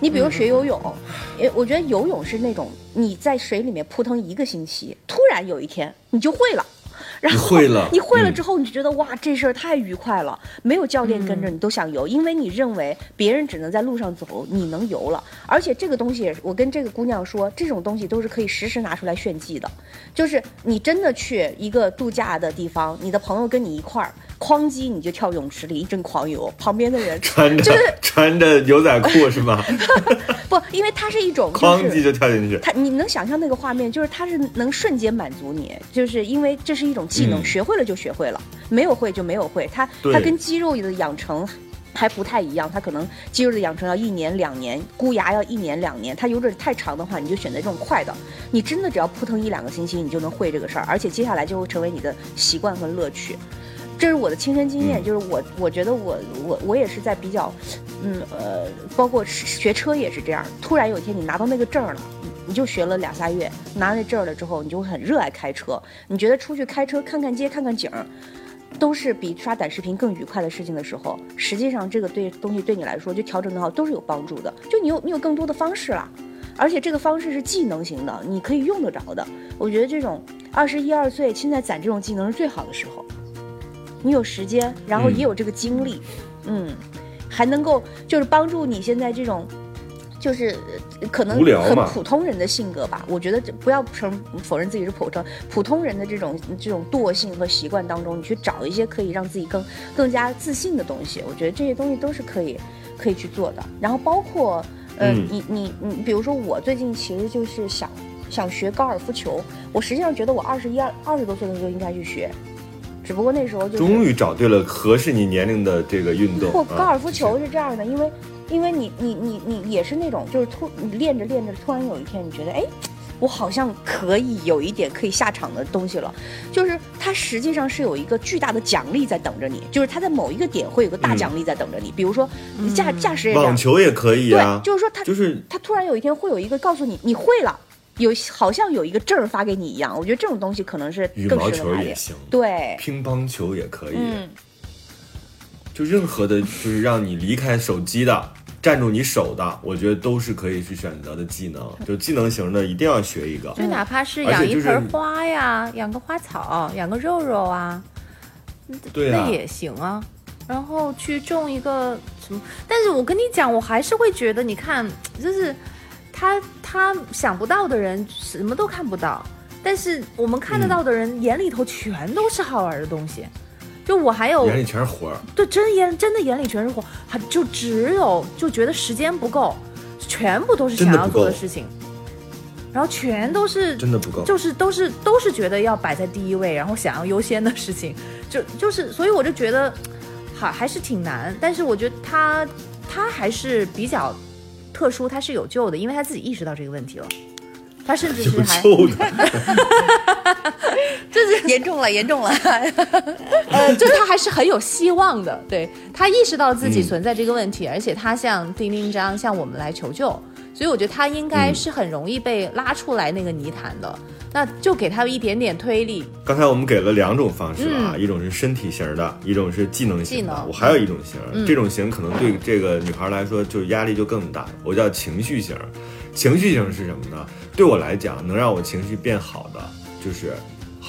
你比如学游泳，呃，我觉得游泳是那种你在水里面扑腾一个星期，突然有一天你就会了。然后你会了你会了嗯之后，你就觉得哇，这事儿太愉快了。没有教练跟着你都想游，因为你认为别人只能在路上走，你能游了。而且这个东西，我跟这个姑娘说，这种东西都是可以实时拿出来炫技的。就是你真的去一个度假的地方，你的朋友跟你一块儿，哐叽你就跳泳池里一阵狂游，旁边的人穿着、就是 穿着牛仔裤是吗？不，因为它是一种就哐叽是。就跳进去。它，你能想象那个画面，就是它是能瞬间满足你，就是因为这是一种技能，嗯学会了就学会了，没有会就没有会。它它跟肌肉的养成还不太一样，它可能肌肉的养成要一年两年，箍牙要一年两年。它有点太长的话，你就选择这种快的。你真的只要扑腾一两个星期，你就能会这个事儿，而且接下来就会成为你的习惯和乐趣。这是我的亲身经验，嗯就是我我觉得我我我也是在比较，嗯呃，包括学车也是这样。突然有一天你拿到那个证儿了，你你就学了两仨月，拿那证儿了之后，你就会很热爱开车。你觉得出去开车看看街看看景儿，都是比刷短视频更愉快的事情的时候，实际上这个对东西对你来说就调整的好都是有帮助的。就你有你有更多的方式了。而且这个方式是技能型的，你可以用得着的。我觉得这种二十一二岁现在攒这种技能是最好的时候。你有时间，然后嗯。也有这个精力，嗯。还能够就是帮助你现在这种。就是呃可能很普通人的性格吧，我觉得这不要承否认自己是普通普通人的这种这种惰性和习惯当中，你去找一些可以让自己更更加自信的东西，我觉得这些东西都是可以可以去做的。然后包括呃，嗯。你你你，比如说我最近其实就是想想学高尔夫球，我实际上觉得我二十一二二十多岁的时候应该去学，只不过那时候就是终于找对了合适你年龄的这个运动。不，啊高尔夫球是这样的，因为因为你你你你也是那种，就是突你练着练着，突然有一天你觉得，哎，我好像可以有一点可以下场的东西了，就是它实际上是有一个巨大的奖励在等着你，就是它在某一个点会有个大嗯奖励在等着你，比如说你驾驾驶也这样网，球也可以啊对，，就是说它就是它突然有一天会有一个告诉你你会了。有好像有一个证儿发给你一样，我觉得这种东西可能是羽毛。球也行，对，乒乓球也可以，嗯，就任何的，就是让你离开手机的，站住你手的，我觉得都是可以去选择的技能。就技能型的，一定要学一个。就哪怕是养一盆花呀，养个花草，养个肉肉啊，对啊那，也行啊。然后去种一个什么？但是我跟你讲，我还是会觉得，你看，就是他他想不到的人什么都看不到，但是我们看得到的人、眼里头全都是好玩的东西。就我还有眼里全是活儿。对，真眼真的眼里全是活，还就只有就觉得时间不够，全部都是想要做的事情，然后全都是真的不够。就是都是都是觉得要摆在第一位，然后想要优先的事情，就就是所以我就觉得，还还是挺难，但是我觉得他他还是比较特殊，他是有救的，因为他自己意识到这个问题了。他甚至是有还这 是，严重了，严重了。呃，就他还是很有希望的，对他意识到自己嗯存在这个问题，而且他向丁丁章向我们来求救，所以我觉得他应该嗯是很容易被拉出来那个泥潭的，那就给他一点点推力。刚才我们给了两种方式啊，嗯一种是身体型的，一种是技能型的技。我还有一种型，嗯这种型可能对这个女孩来说就压力就更大。我叫情绪型，情绪型是什么呢？对我来讲，能让我情绪变好的就是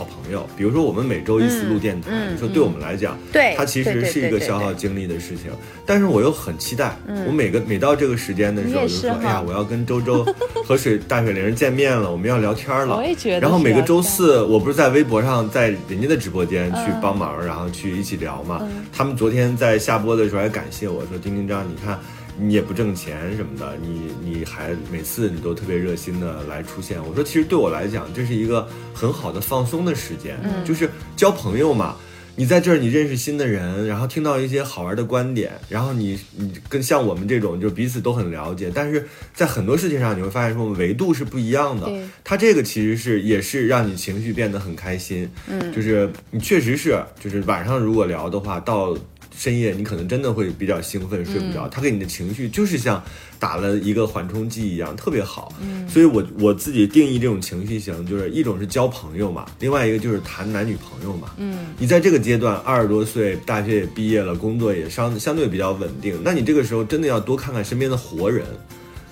好朋友。比如说我们每周一次录电台，说对我们来讲，对它其实是一个消耗精力的事情，但是我又很期待。嗯我每个每到这个时间的时候，就是说，哈哎呀，我要跟周周 和水大水灵见面了，我们要聊天了。我也觉得然后每个周四，我不是在微博上，在人家的直播间去嗯帮忙，然后去一起聊嘛。嗯他们昨天在下播的时候还感谢我说：“丁丁张，你看你也不挣钱什么的，你你还每次你都特别热心的来出现。我说，其实对我来讲，这是一个很好的放松的时间，就是交朋友嘛。你在这儿，你认识新的人，然后听到一些好玩的观点，然后你你跟像我们这种就彼此都很了解，但是在很多事情上你会发现说维度是不一样的。他这个其实是也是让你情绪变得很开心，嗯，就是你确实是就是晚上如果聊的话到。深夜你可能真的会比较兴奋，睡不着。他给你的情绪就是像打了一个缓冲剂一样，特别好。嗯，所以我我自己定义这种情绪型，就是一种是交朋友嘛，另外一个就是谈男女朋友嘛。嗯，你在这个阶段二十多岁，大学也毕业了，工作也相相对比较稳定，那你这个时候真的要多看看身边的活人，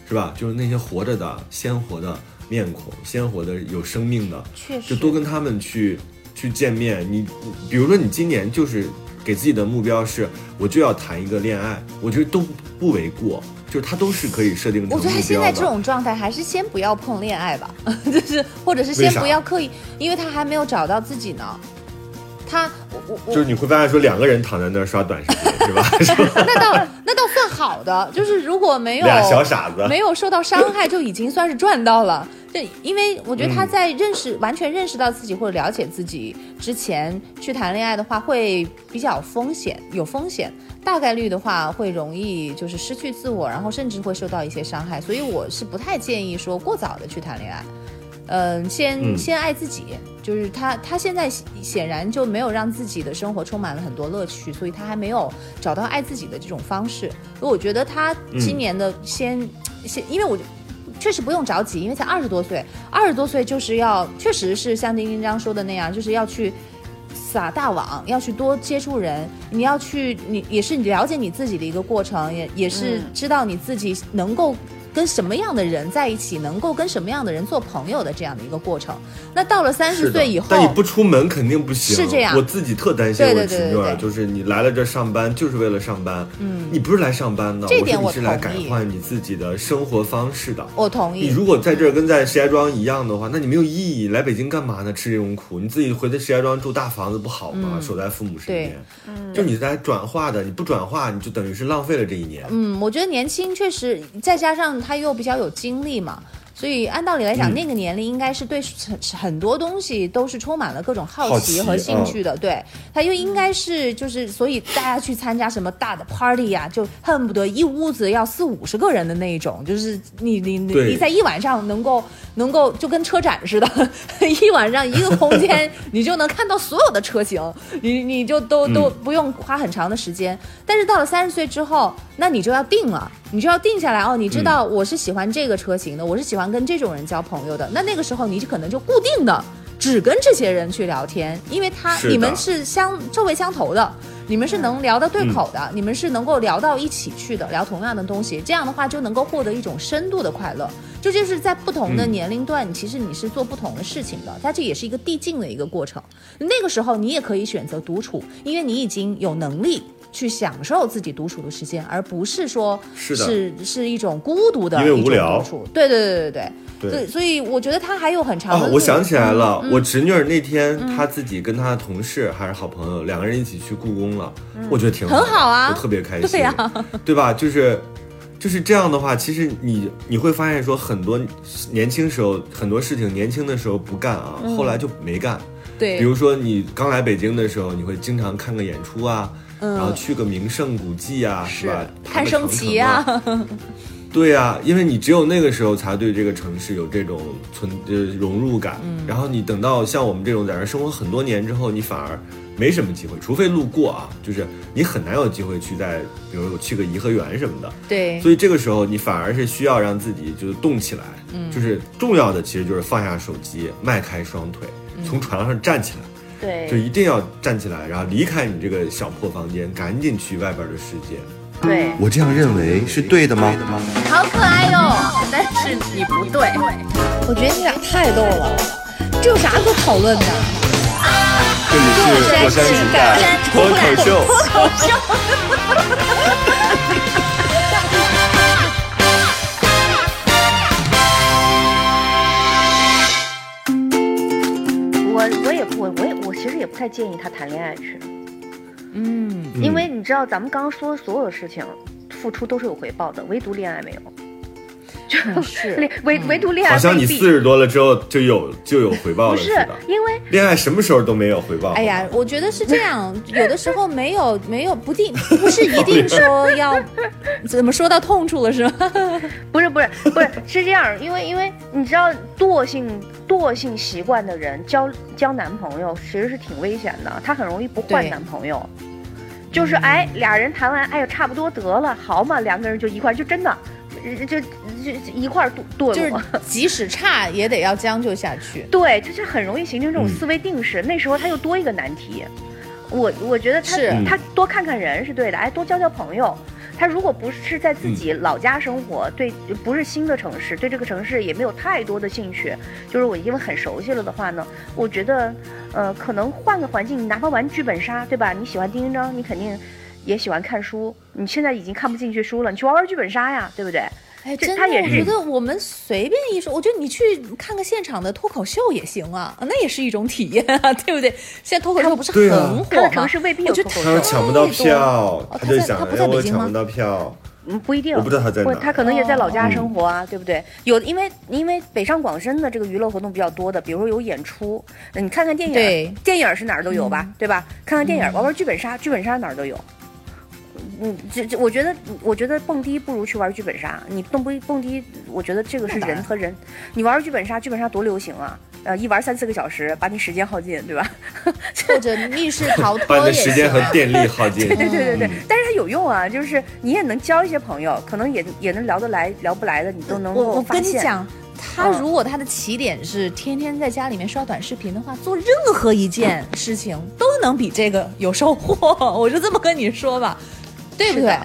是吧？就是那些活着的鲜活的面孔，鲜活的有生命的，确实，就多跟他们去去见面。你比如说你今年就是。给自己的目标是，我就要谈一个恋爱，我觉得都不为过，就是他都是可以设定成我觉得他现在这种状态，还是先不要碰恋爱吧，就是或者是先不要刻意，因为他还没有找到自己呢。他我我就是你会发现说两个人躺在那儿刷短视频是吧？那倒那倒算好的，就是如果没有俩小傻子没有受到伤害，就已经算是赚到了。对，因为我觉得他在认识完全认识到自己或者了解自己之前去谈恋爱的话，会比较风险，有风险，大概率的话会容易就是失去自我，然后甚至会受到一些伤害。所以我是不太建议说过早的去谈恋爱。嗯，先先爱自己，就是他他现在显然就没有让自己的生活充满了很多乐趣，所以他还没有找到爱自己的这种方式。我觉得他今年的先先，因为我。确实不用着急，因为才二十多岁，二十多岁就是要，确实是像丁丁章说的那样，就是要去撒大网，要去多接触人，你要去，你也是了解你自己的一个过程，也也是知道你自己能够。跟什么样的人在一起，能够跟什么样的人做朋友的这样的一个过程。那到了三十岁以后，但你不出门肯定不行。是这样，我自己特担心我侄女儿，就是你来了这上班就是为了上班。嗯，你不是来上班的，这点我是来改换你自己的生活方式的。我同意。你如果在这儿跟在石家庄一样的话，那你没有意义。来北京干嘛呢？吃这种苦，你自己回到石家庄住大房子不好吗？守在父母身边。嗯，就你在转化的，你不转化，你就等于是浪费了这一年。嗯，我觉得年轻确实，再加上他又比较有。精力嘛。所以按道理来讲，那个年龄应该是对很很多东西都是充满了各种好奇和兴趣的。对，他又应该是就是，所以大家去参加什么大的 party 呀，就恨不得一屋子要四五十个人的那一种，就是你你你在一晚上能够能够就跟车展似的，一晚上一个空间 你就能看到所有的车型，你你就都都不用花很长的时间。但是到了三十岁之后，那你就要定了，你就要定下来哦。你知道我是喜欢这个车型的，我是喜欢。跟这种人交朋友的，那那个时候你就可能就固定的只跟这些人去聊天，因为他你们是相臭味相投的，你们是能聊得对口的，你们是能够聊到一起去的，聊同样的东西，这样的话就能够获得一种深度的快乐。这就是在不同的年龄段，其实你是做不同的事情的，它这也是一个递进的一个过程。那个时候你也可以选择独处，因为你已经有能力。去享受自己独处的时间，而不是说是是是一种孤独的因为无聊。对对对对对对，所以我觉得他还有很长的。我想起来了，我侄女儿那天她自己跟她的同事还是好朋友，两个人一起去故宫了，我觉得挺很好啊，我特别开心。对呀，对吧？就是就是这样的话，其实你你会发现说，很多年轻时候很多事情，年轻的时候不干啊，后来就没干。对，比如说你刚来北京的时候，你会经常看个演出啊。然后去个名胜古迹啊，是吧？看升旗啊，对呀，因为你只有那个时候才对这个城市有这种存呃融入感。然后你等到像我们这种在这生活很多年之后，你反而没什么机会，除非路过啊，就是你很难有机会去在，比如去个颐和园什么的。对。所以这个时候你反而是需要让自己就是动起来，嗯就是重要的其实就是放下手机，迈开双腿，从床上站起来。对，就一定要站起来，然后离开你这个小破房间，赶紧去外边的世界。对，我这样认为是对的吗？好可爱哟，但是你不对。我觉得你俩太逗了，这有啥可讨论的？这里是火山情感脱口秀。脱口秀。也不太建议他谈恋爱去，嗯，因为你知道咱们刚刚说的所有的事情，付出都是有回报的，唯独恋爱没有。嗯 是恋唯唯独恋爱好像你四十多了之后就有就有回报了不是的。因为恋爱什么时候都没有回报。哎呀，我觉得是这样，有的时候没有没有不定，不是一定说要怎么说到痛处了是吗？不是不是不是是这样，因为因为你知道惰性惰性习惯的人交交男朋友其实是挺危险的，他很容易不换男朋友。就是哎，俩人谈完，哎呦，差不多得了，好嘛，两个人就一块，就真的，呃就就就一块儿堕堕就是落。即使差也得要将就下去。对，就是很容易形成这种嗯思维定式。那时候他又多一个难题，我我觉得他他多看看人是对的，哎，多交交朋友。他如果不是在自己老家生活，对，不是新的城市，对这个城市也没有太多的兴趣，就是我因为很熟悉了的话呢，我觉得，呃，可能换个环境，你哪怕玩剧本杀，对吧？你喜欢丁丁章，你肯定也喜欢看书，你现在已经看不进去书了，你去玩玩剧本杀呀，对不对？哎，真的，我觉得我们随便一说，我觉得你去看个现场的脱口秀也行啊，那也是一种体验啊，对不对？现在脱口秀不是对啊很他的火吗？城市未必有我觉得他说脱口秀，抢不到票，哦他就想他在他不在哎我北京吗抢不到票。嗯，不一定，我不知道他在哪他可能也在老家哦生活啊，对不对？有，因为因为北上广深的这个娱乐活动比较多的，比如说有演出，那你看看电影，电影是哪儿都有吧，嗯对吧？看看电影，玩玩剧本杀，剧本杀哪儿都有。嗯，这这，我觉得，我觉得蹦迪不如去玩剧本杀。你蹦不蹦迪，我觉得这个是人和人。你玩剧本杀，剧本杀多流行啊！呃，一玩三四个小时，把你时间耗尽，对吧？或者密室逃把你的脱也时间和。电力耗 尽。对对对对，嗯但是它有用啊，就是你也能交一些朋友，可能也也能聊得来，聊不来的你都能我我发现。跟你讲，他嗯如果他的起点是天天在家里面刷短视频的话，做任何一件事情都能比这个有收获。我就这么跟你说吧，对不对？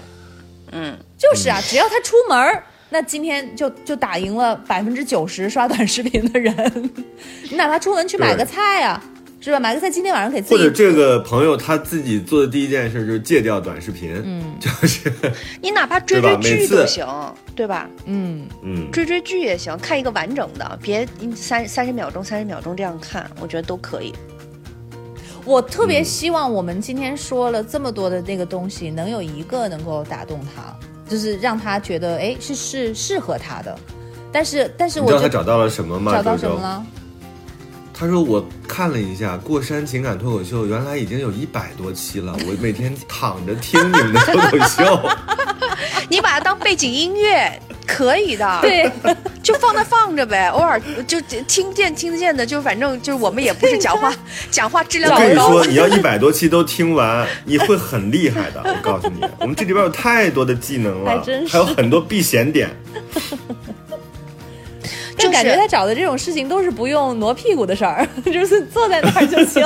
嗯，就是啊，只要他出门儿，那今天就就打赢了百分之九十刷短视频的人。你哪怕出门去买个菜啊，是吧？买个菜，今天晚上给自己或者这个朋友他自己做的第一件事就是戒掉短视频，嗯就是 你哪怕追追剧都行，对吧？嗯，嗯，追追剧也行，看一个完整的，别三三十秒钟、三十秒钟这样看，我觉得都可以。我特别嗯希望我们今天说了这么多的那个东西，能有一个能够打动他，就是让他觉得哎是是适合他的。但是但是你知道我觉得他找到了什么吗？找到什么了？他说我看了一下《过山情感脱口秀》，原来已经有一百多期了。我每天躺着听你们的脱口秀，你把它当背景音乐可以的，对，就放那放着呗，偶尔就听见听得见的，就反正就是我们也不是讲话 讲话质量我跟你说，，你要一百多期都听完，你会很厉害的。我告诉你，我们这里边有太多的技能了，还有很多避嫌点。就感觉他找的这种事情都是不用挪屁股的事儿，就是坐在那儿就行。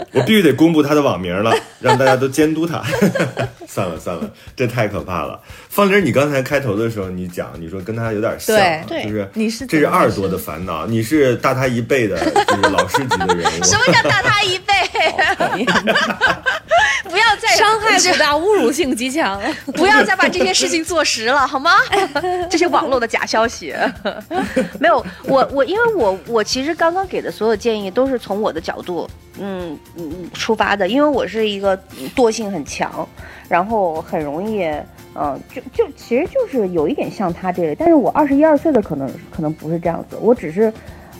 我必须得公布他的网名了，让大家都监督他。算了算了，这太可怕了。方玲，你刚才开头的时候你讲，你说跟他有点像，对对就是你是这是二多的烦恼，你是大他一倍的，就是老师级的人物。什么叫大他一倍？不要再伤害不大，侮辱性极强。不要再把这些事情做实了，好吗？这些网络的假消息，没有我我，因为我我其实刚刚给的所有建议都是从我的角度，嗯嗯出发的，因为我是一个惰性很强，然后很容易，嗯、就就其实就是有一点像他这类，但是我二十一二岁的可能可能不是这样子，我只是，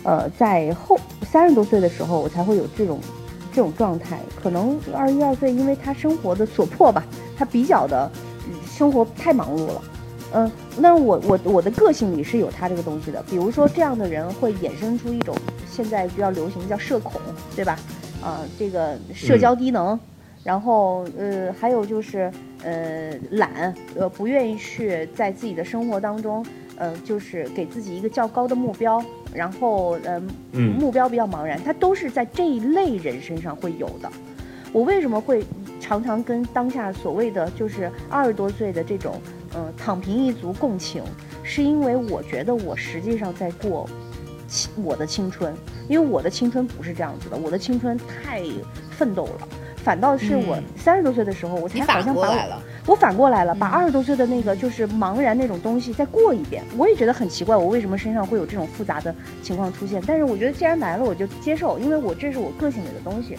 呃，在后三十多岁的时候，我才会有这种这种状态，可能二十一二岁，因为他生活的所迫吧，他比较的嗯生活太忙碌了。嗯，那我我我的个性里是有他这个东西的，比如说这样的人会衍生出一种现在比较流行叫社恐，对吧？啊、这个社交低能，然后呃还有就是呃懒，呃不愿意去在自己的生活当中，呃就是给自己一个较高的目标，然后呃目标比较茫然，他都是在这一类人身上会有的。我为什么会常常跟当下所谓的就是二十多岁的这种呃躺平一族共情，是因为我觉得我实际上在过青我的青春，因为我的青春不是这样子的，我的青春太奋斗了，反倒是我嗯三十多岁的时候，我才好像把我过来了，我反过来了，把嗯二十多岁的那个就是茫然那种东西再过一遍，我也觉得很奇怪，我为什么身上会有这种复杂的情况出现？但是我觉得既然来了，我就接受，因为我这是我个性里的东西，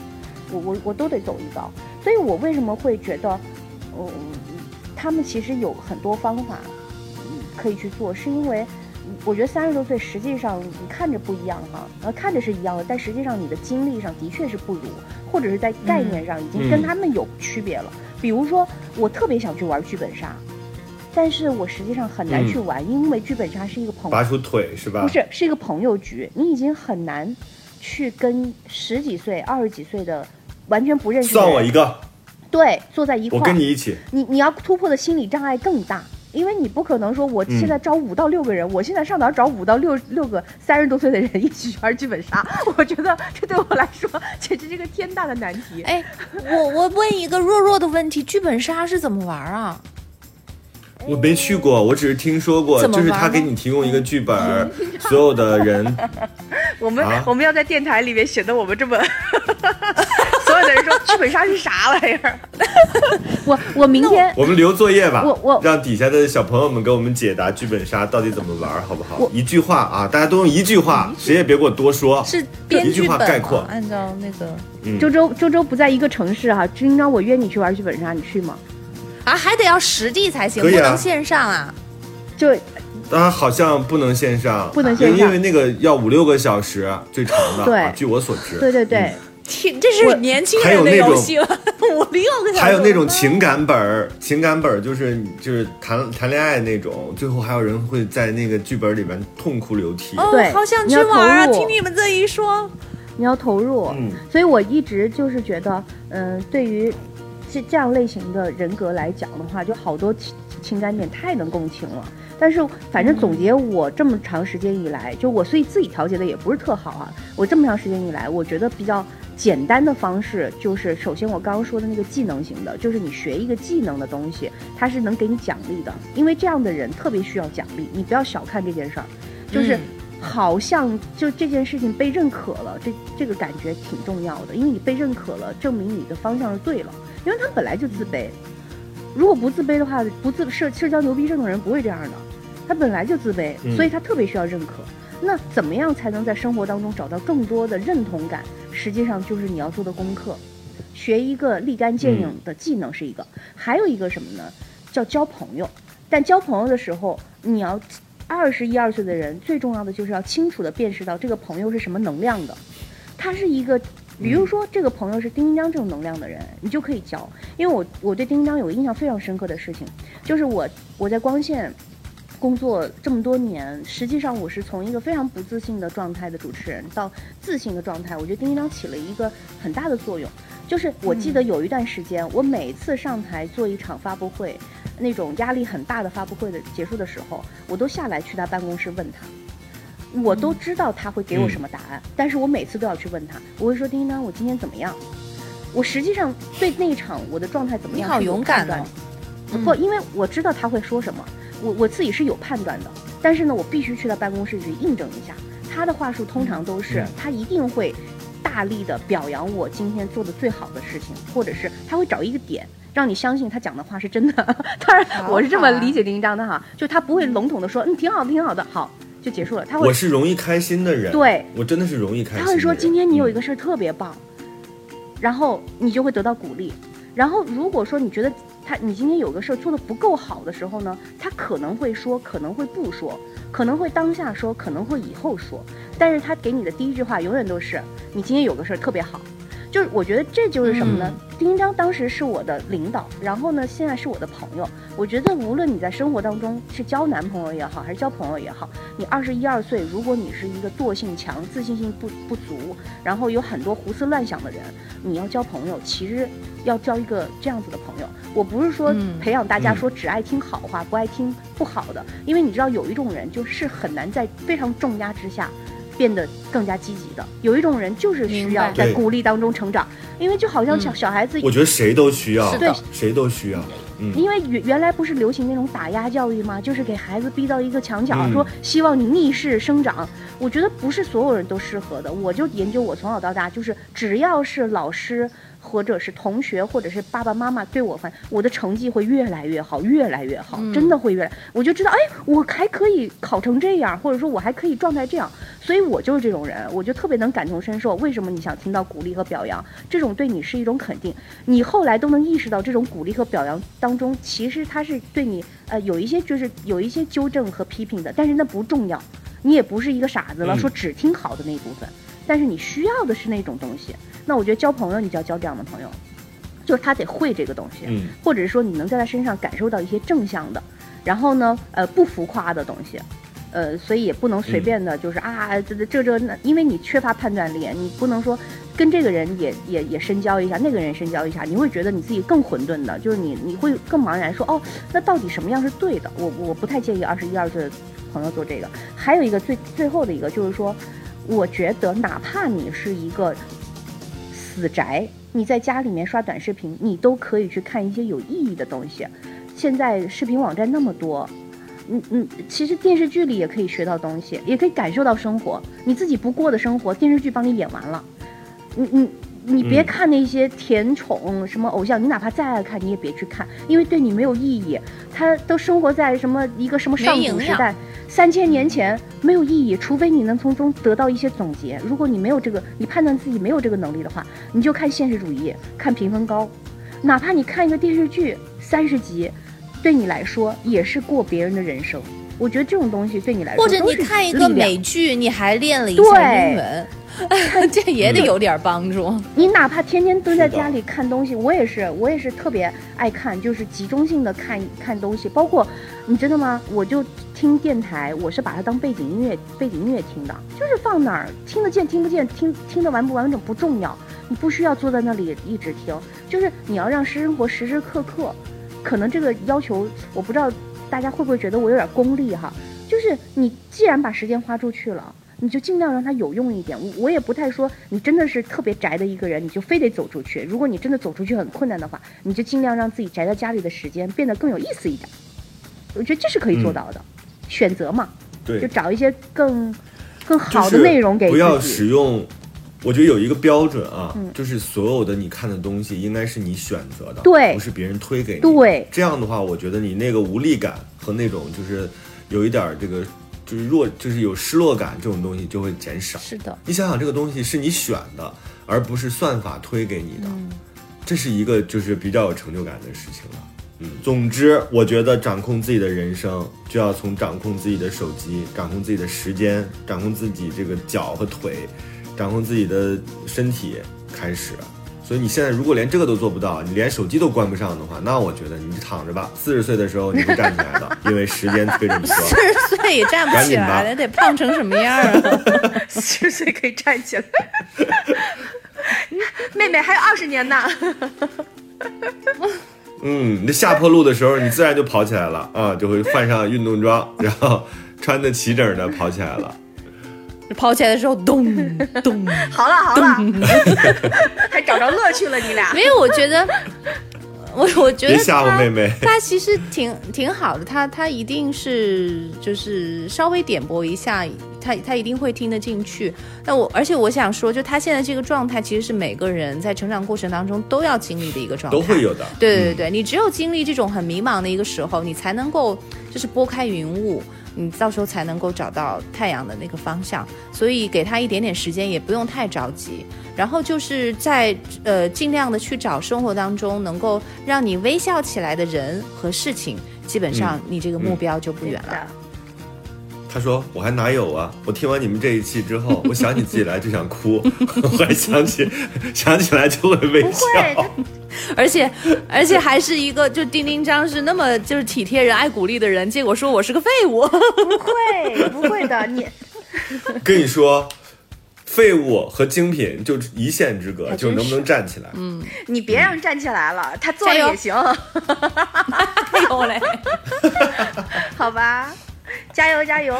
我我我都得走一遭。所以我为什么会觉得，嗯，他们其实有很多方法，嗯，可以去做，是因为。嗯我觉得三十多岁，实际上你看着不一样哈，呃，看着是一样的，但实际上你的经历上的确是不如，或者是在概念上已经跟嗯他们有区别了。比如说，我特别想去玩剧本杀，但是我实际上很难嗯去玩，因为剧本杀是一个朋友拔出腿是吧？不是，是一个朋友局，你已经很难去跟十几岁、二十几岁的完全不认识算我一个，对坐在一块我儿，跟你一起。你你要突破的心理障碍更大，因为你不可能说我现在招五到六个人，我现在上哪儿找五到六六个三十多岁的人一起去玩剧本杀？我觉得这对我来说简直是个天大的难题。哎，我我问一个弱弱的问题，剧本杀是怎么玩啊？我没去过，我只是听说过，就是他给你提供一个剧本，所有的人 我们、啊我们要在电台里面显得我们这么，所有的人说剧本杀是啥玩意儿？我我明天我们留作业吧，我我让底下的小朋友们给我们解答剧本杀到底怎么玩，好不好？一句话啊，大家都用一句话，谁也别给我多说。是编一句剧本概括按照那个嗯周周周周不在一个城市哈，今朝我约你去玩剧本杀，你去吗？啊，还得要实地才行，啊不能线上啊。就啊，好像不能线上，不能线上因为那个要五六个小时最长的。对啊据我所知，对对对。嗯天，这是年轻人的那种游戏了，五六个小时。还有那种情感本儿，情感本儿就是就是谈谈恋爱那种，最后还有人会在那个剧本里边痛哭流涕。哦对，好想去玩啊！听你们这一说，你要投入，嗯，所以我一直就是觉得，嗯、对于这这样类型的人格来讲的话，就好多情情感点太能共情了。但是反正总结我这么长时间以来，就我所以自己调节的也不是特好啊。我这么长时间以来，我觉得比较简单的方式就是，首先我刚刚说的那个技能型的，就是你学一个技能的东西，它是能给你奖励的，因为这样的人特别需要奖励，你不要小看这件事儿，就是。嗯好像就这件事情被认可了，这这个感觉挺重要的，因为你被认可了，证明你的方向是对了。因为他本来就自卑，如果不自卑的话，不自社社交牛逼症的人不会这样的，他本来就自卑，嗯所以他特别需要认可。那怎么样才能在生活当中找到更多的认同感？实际上就是你要做的功课，学一个立竿见影的技能是一个，还有一个什么呢？叫交朋友。但交朋友的时候，你要二十一二岁的人，最重要的就是要清楚的辨识到这个朋友是什么能量的。他是一个，比如说这个朋友是丁丁张这种能量的人，你就可以交。因为我我对丁丁张有个印象非常深刻的事情，就是我我在光线工作这么多年，实际上我是从一个非常不自信的状态的主持人到自信的状态，我觉得丁丁张起了一个很大的作用。就是我记得有一段时间，我每次上台做一场发布会，那种压力很大的发布会的结束的时候，我都下来去他办公室问他。我都知道他会给我什么答案，但是我每次都要去问他。我会说：“丁丁张，我今天怎么样？”我实际上对那一场我的状态怎么样你好勇敢哦的不，因为我知道他会说什么，我我自己是有判断的。但是呢，我必须去他办公室去印证一下。他的话术通常都是、嗯他一定会大力的表扬我今天做的最好的事情，或者是他会找一个点。让你相信他讲的话是真的，当然我是这么理解丁丁张的哈，就他不会笼统的说，嗯，挺好的，挺好的，好就结束了。他会我是容易开心的人，对，我真的是容易开心。他会说今天你有一嗯个事儿特别棒，然后你就会得到鼓励。然后如果说你觉得他你今天有个事儿做的不够好的时候呢，他可能会说，可能会不说，可能会当下说，可能会以后说。但是他给你的第一句话永远都是你今天有个事儿特别好。就是我觉得这就是什么呢？丁丁张当时是我的领导，然后呢，现在是我的朋友。我觉得无论你在生活当中是交男朋友也好，还是交朋友也好，你二十一二岁，如果你是一个惰性强、自信心不不足，然后有很多胡思乱想的人，你要交朋友，其实要交一个这样子的朋友。我不是说嗯培养大家嗯说只爱听好话，不爱听不好的，因为你知道有一种人就是很难在非常重压之下。变得更加积极的，有一种人就是需要在鼓励当中成长，因为就好像小嗯小孩子我觉得谁都需要，是的谁都需要。嗯，因为原原来不是流行那种打压教育吗？就是给孩子逼到一个墙角，嗯说希望你逆势生长。我觉得不是所有人都适合的。我就研究我从小到大，就是只要是老师或者是同学，或者是爸爸妈妈对我反，我的成绩会越来越好，越来越好，真的会越来，我就知道，哎，我还可以考成这样，或者说我还可以状态这样，所以我就是这种人，我就特别能感同身受。为什么你想听到鼓励和表扬？这种对你是一种肯定，你后来都能意识到这种鼓励和表扬当中，其实它是对你呃有一些就是有一些纠正和批评的，但是那不重要，你也不是一个傻子了，嗯说只听好的那一部分，但是你需要的是那种东西。那我觉得交朋友，你就要交这样的朋友，就是他得会这个东西，嗯或者是说你能在他身上感受到一些正向的，然后呢，呃，不浮夸的东西。呃，所以也不能随便的，就是、啊，这这这这那，因为你缺乏判断力，你不能说跟这个人也也也深交一下，那个人深交一下，你会觉得你自己更混沌的，就是你你会更茫然说，哦，那到底什么样是对的？我我不太建议二十一二岁的朋友做这个。还有一个最最后的一个就是说，我觉得哪怕你是一个死宅，你在家里面刷短视频，你都可以去看一些有意义的东西。现在视频网站那么多，嗯嗯，其实电视剧里也可以学到东西，也可以感受到生活。你自己不过的生活，电视剧帮你演完了。嗯嗯你别嗯看那些甜宠什么偶像，你哪怕再爱看，你也别去看，因为对你没有意义。他都生活在什么一个什么上古时代，三千年前没有意义，除非你能从中得到一些总结。如果你没有这个，你判断自己没有这个能力的话，你就看现实主义，看评分高，哪怕你看一个电视剧三十集，对你来说也是过别人的人生。我觉得这种东西对你来说或者你看一个美剧，你还练了一下对英文，这也得有点帮助。你哪怕天天蹲在家里看东西，我也是，我也是特别爱看，就是集中性的看看东西。包括你知道吗？我就听电台，我是把它当背景音乐，背景音乐听的，就是放哪儿听得见听不见，听听得完不完整不重要，你不需要坐在那里一直听，就是你要让生活时时刻刻。可能这个要求我不知道大家会不会觉得我有点功利哈，就是你既然把时间花出去了。你就尽量让它有用一点。我我也不太说你真的是特别宅的一个人，你就非得走出去。如果你真的走出去很困难的话，你就尽量让自己宅在家里的时间变得更有意思一点。我觉得这是可以做到的，选择嘛，对就，找一些更更好的内容给自己。不要使用。我觉得有一个标准啊，嗯就是所有的你看的东西应该是你选择的，对不是别人推给你。对这样的话，我觉得你那个无力感和那种就是有一点儿这个就是弱，就是有失落感这种东西就会减少。是的，你想想，这个东西是你选的，而不是算法推给你的，这是一个就是比较有成就感的事情了。嗯，总之，我觉得掌控自己的人生，就要从掌控自己的手机、掌控自己的时间、掌控自己这个脚和腿、掌控自己的身体开始。所以你现在如果连这个都做不到，你连手机都关不上的话，那我觉得你就躺着吧。四十岁的时候你会站起来的，因为时间推着你说。四十岁也站不起来了，得胖成什么样啊？四十岁可以站起来。妹妹还有二十年呢。嗯，你这下坡路的时候，你自然就跑起来了啊，就会换上运动装，然后穿的齐整的跑起来了。跑起来的时候，咚咚。好了好了，还找着乐趣了你俩。没有，我觉得，我我觉得别吓唬他妹妹他其实挺挺好的，他他一定是就是稍微点拨一下，他他一定会听得进去。那我而且我想说，就他现在这个状态，其实是每个人在成长过程当中都要经历的一个状态，都会有的对对对对，你只有经历这种很迷茫的一个时候，你才能够就是拨开云雾。你到时候才能够找到太阳的那个方向，所以给他一点点时间，也不用太着急。然后就是在呃尽量的去找生活当中能够让你微笑起来的人和事情，基本上你这个目标就不远了。他说：“我还哪有啊！我听完你们这一期之后，我想起自己来就想哭，我还想起想起来就会微笑。而且而且还是一个就丁丁张是那么就是体贴人、爱鼓励的人，结果说我是个废物。不会不会的，你 跟你说，废物和精品就一线之隔，就是能不能站起来。嗯你别让站起来了，他坐着加油也行，哎呦嘞！好吧？加油加油！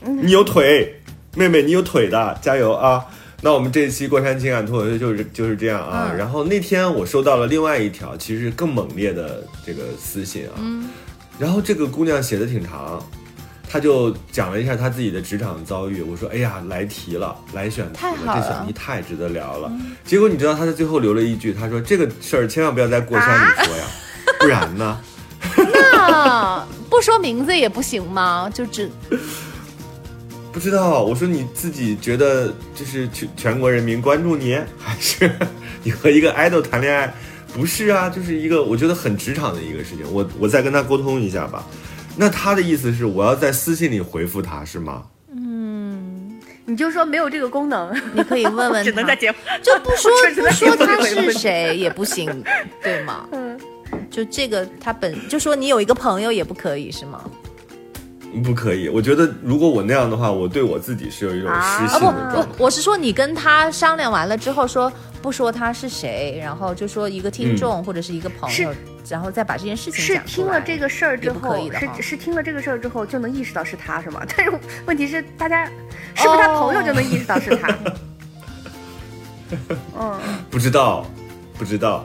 你有腿，妹妹，你有腿的，加油啊！那我们这一期过山情感脱口秀就是就是这样啊。嗯然后那天我收到了另外一条，其实更猛烈的这个私信啊。嗯然后这个姑娘写的挺长，他就讲了一下他自己的职场遭遇。我说：“哎呀，来题了，来选题了，太好了这选题太值得聊了。结果你知道他在最后留了一句，他说：“这个事儿千万不要在过山里说呀，不然呢？”那不说名字也不行吗？就只 不知道，我说你自己觉得就是全全国人民关注你，还是 你和一个 idol 谈恋爱？不是啊，就是一个我觉得很职场的一个事情。我我再跟他沟通一下吧。那他的意思是我要在私信里回复他是吗？嗯你就说没有这个功能，你可以问问他只能在，节目就不说 说他是谁也不行，对吗？嗯就这个他本就说你有一个朋友也不可以是吗？不可以。我觉得如果我那样的话，我对我自己是有一种失啊信不的状态。不，我是说你跟他商量完了之后说不说他是谁，然后就说一个听众或者是一个朋友，然后再把这件事情是听了这个事儿之后是是听了这个事儿之后就能意识到是他是吗？但是问题是大家是不是他朋友就能意识到是他？嗯，不知道，不知道。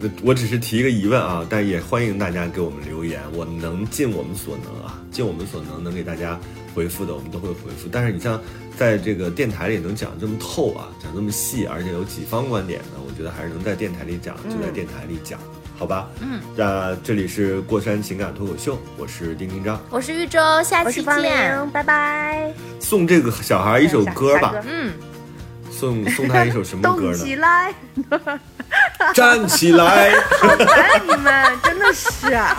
那我只是提一个疑问啊，但也欢迎大家给我们留言，我能尽我们所能啊，尽我们所能能给大家回复的，我们都会回复。但是你像在这个电台里能讲这么透啊，讲这么细，而且有几方观点呢，我觉得还是能在电台里讲，就在电台里讲，好吧？嗯，那这里是过山情感脱口秀，我是丁丁张，我是玉州，下期见。拜拜。送这个小孩一首歌吧嗯，送送他一首什么歌 动起？来！站起来！哎，你们真的是啊！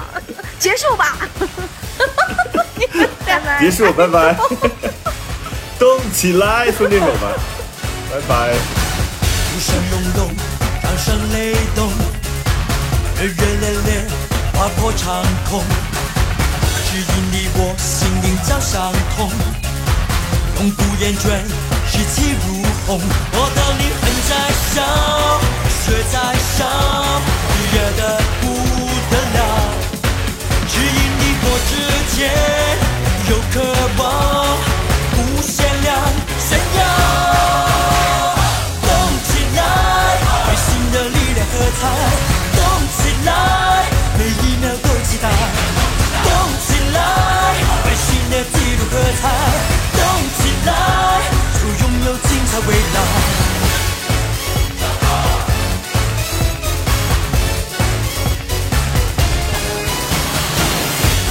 结束吧。拜拜。结束，拜拜。动起来，送这首吧，拜拜。掌声雷动，热热烈烈，划破长空。只因你我心灵早相通，永不言倦，士气如虹。我的灵魂在烧，血在烧，热得不得了。只因你我之间有渴望，无限量炫耀。动起来，为新的力量喝彩！来，每一秒都期待！动起来，为新的纪录喝彩！动起来，就拥有精彩未来！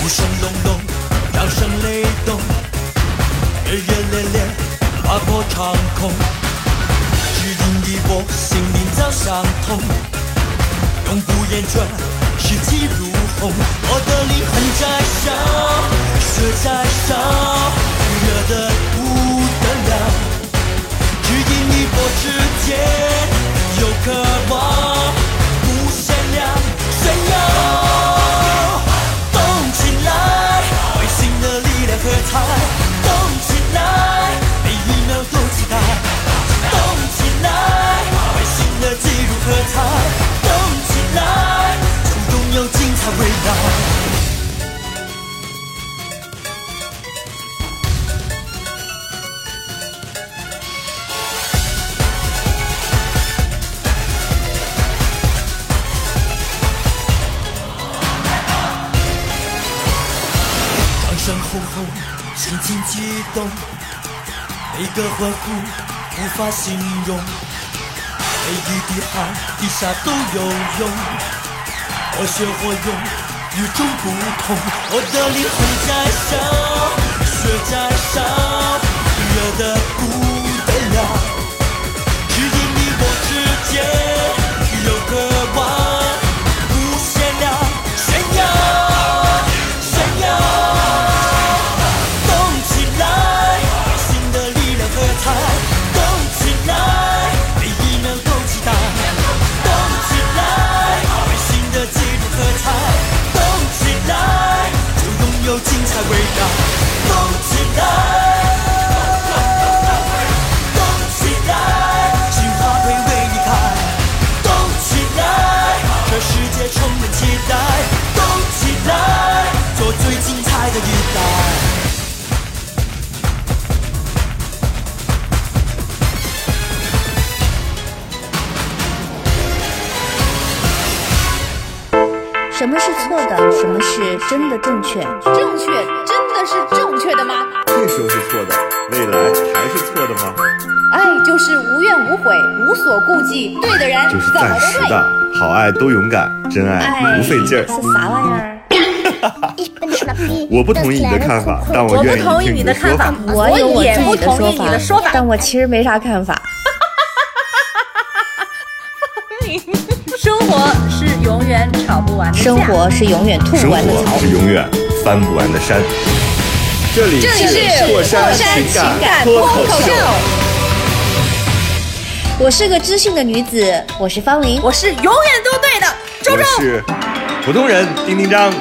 鼓声隆隆，掌声雷动，热热烈烈，划破长空。指引你我心灵早相通，永不言倦，士气如虹。我的灵魂在烧，血在烧，热得不得了。只因你我之间有渴望，无限量炫耀。动起来，为新的力量喝彩！未来！掌声轰轰，心情激动，每个欢呼无法形容，每一滴汗滴下都有用，我血或用，与众不同，我的灵魂在烧，血在烧，热的不得了，只因你我之间。什么是错的？什么是真的正确？正确，真的的是正确的吗？这时候是错的，未来还是错的吗？爱就是无怨无悔，无所顾忌，对的人就是。暂时的，好爱都勇敢，真爱不费劲儿。是啥玩意儿？我不同意你的看法，但我我愿意不同意听你的看法的说法。，我有我也不自己的说同意你的说法。但我其实没啥看法。生活是永远吵不完的架生活是永远吐不完的草活。是永远翻不完的山。这里这里是过山情感脱脱口秀，我是个知性的女子，我是方玲。我是永远都对的，周周我周。是普通人丁丁张。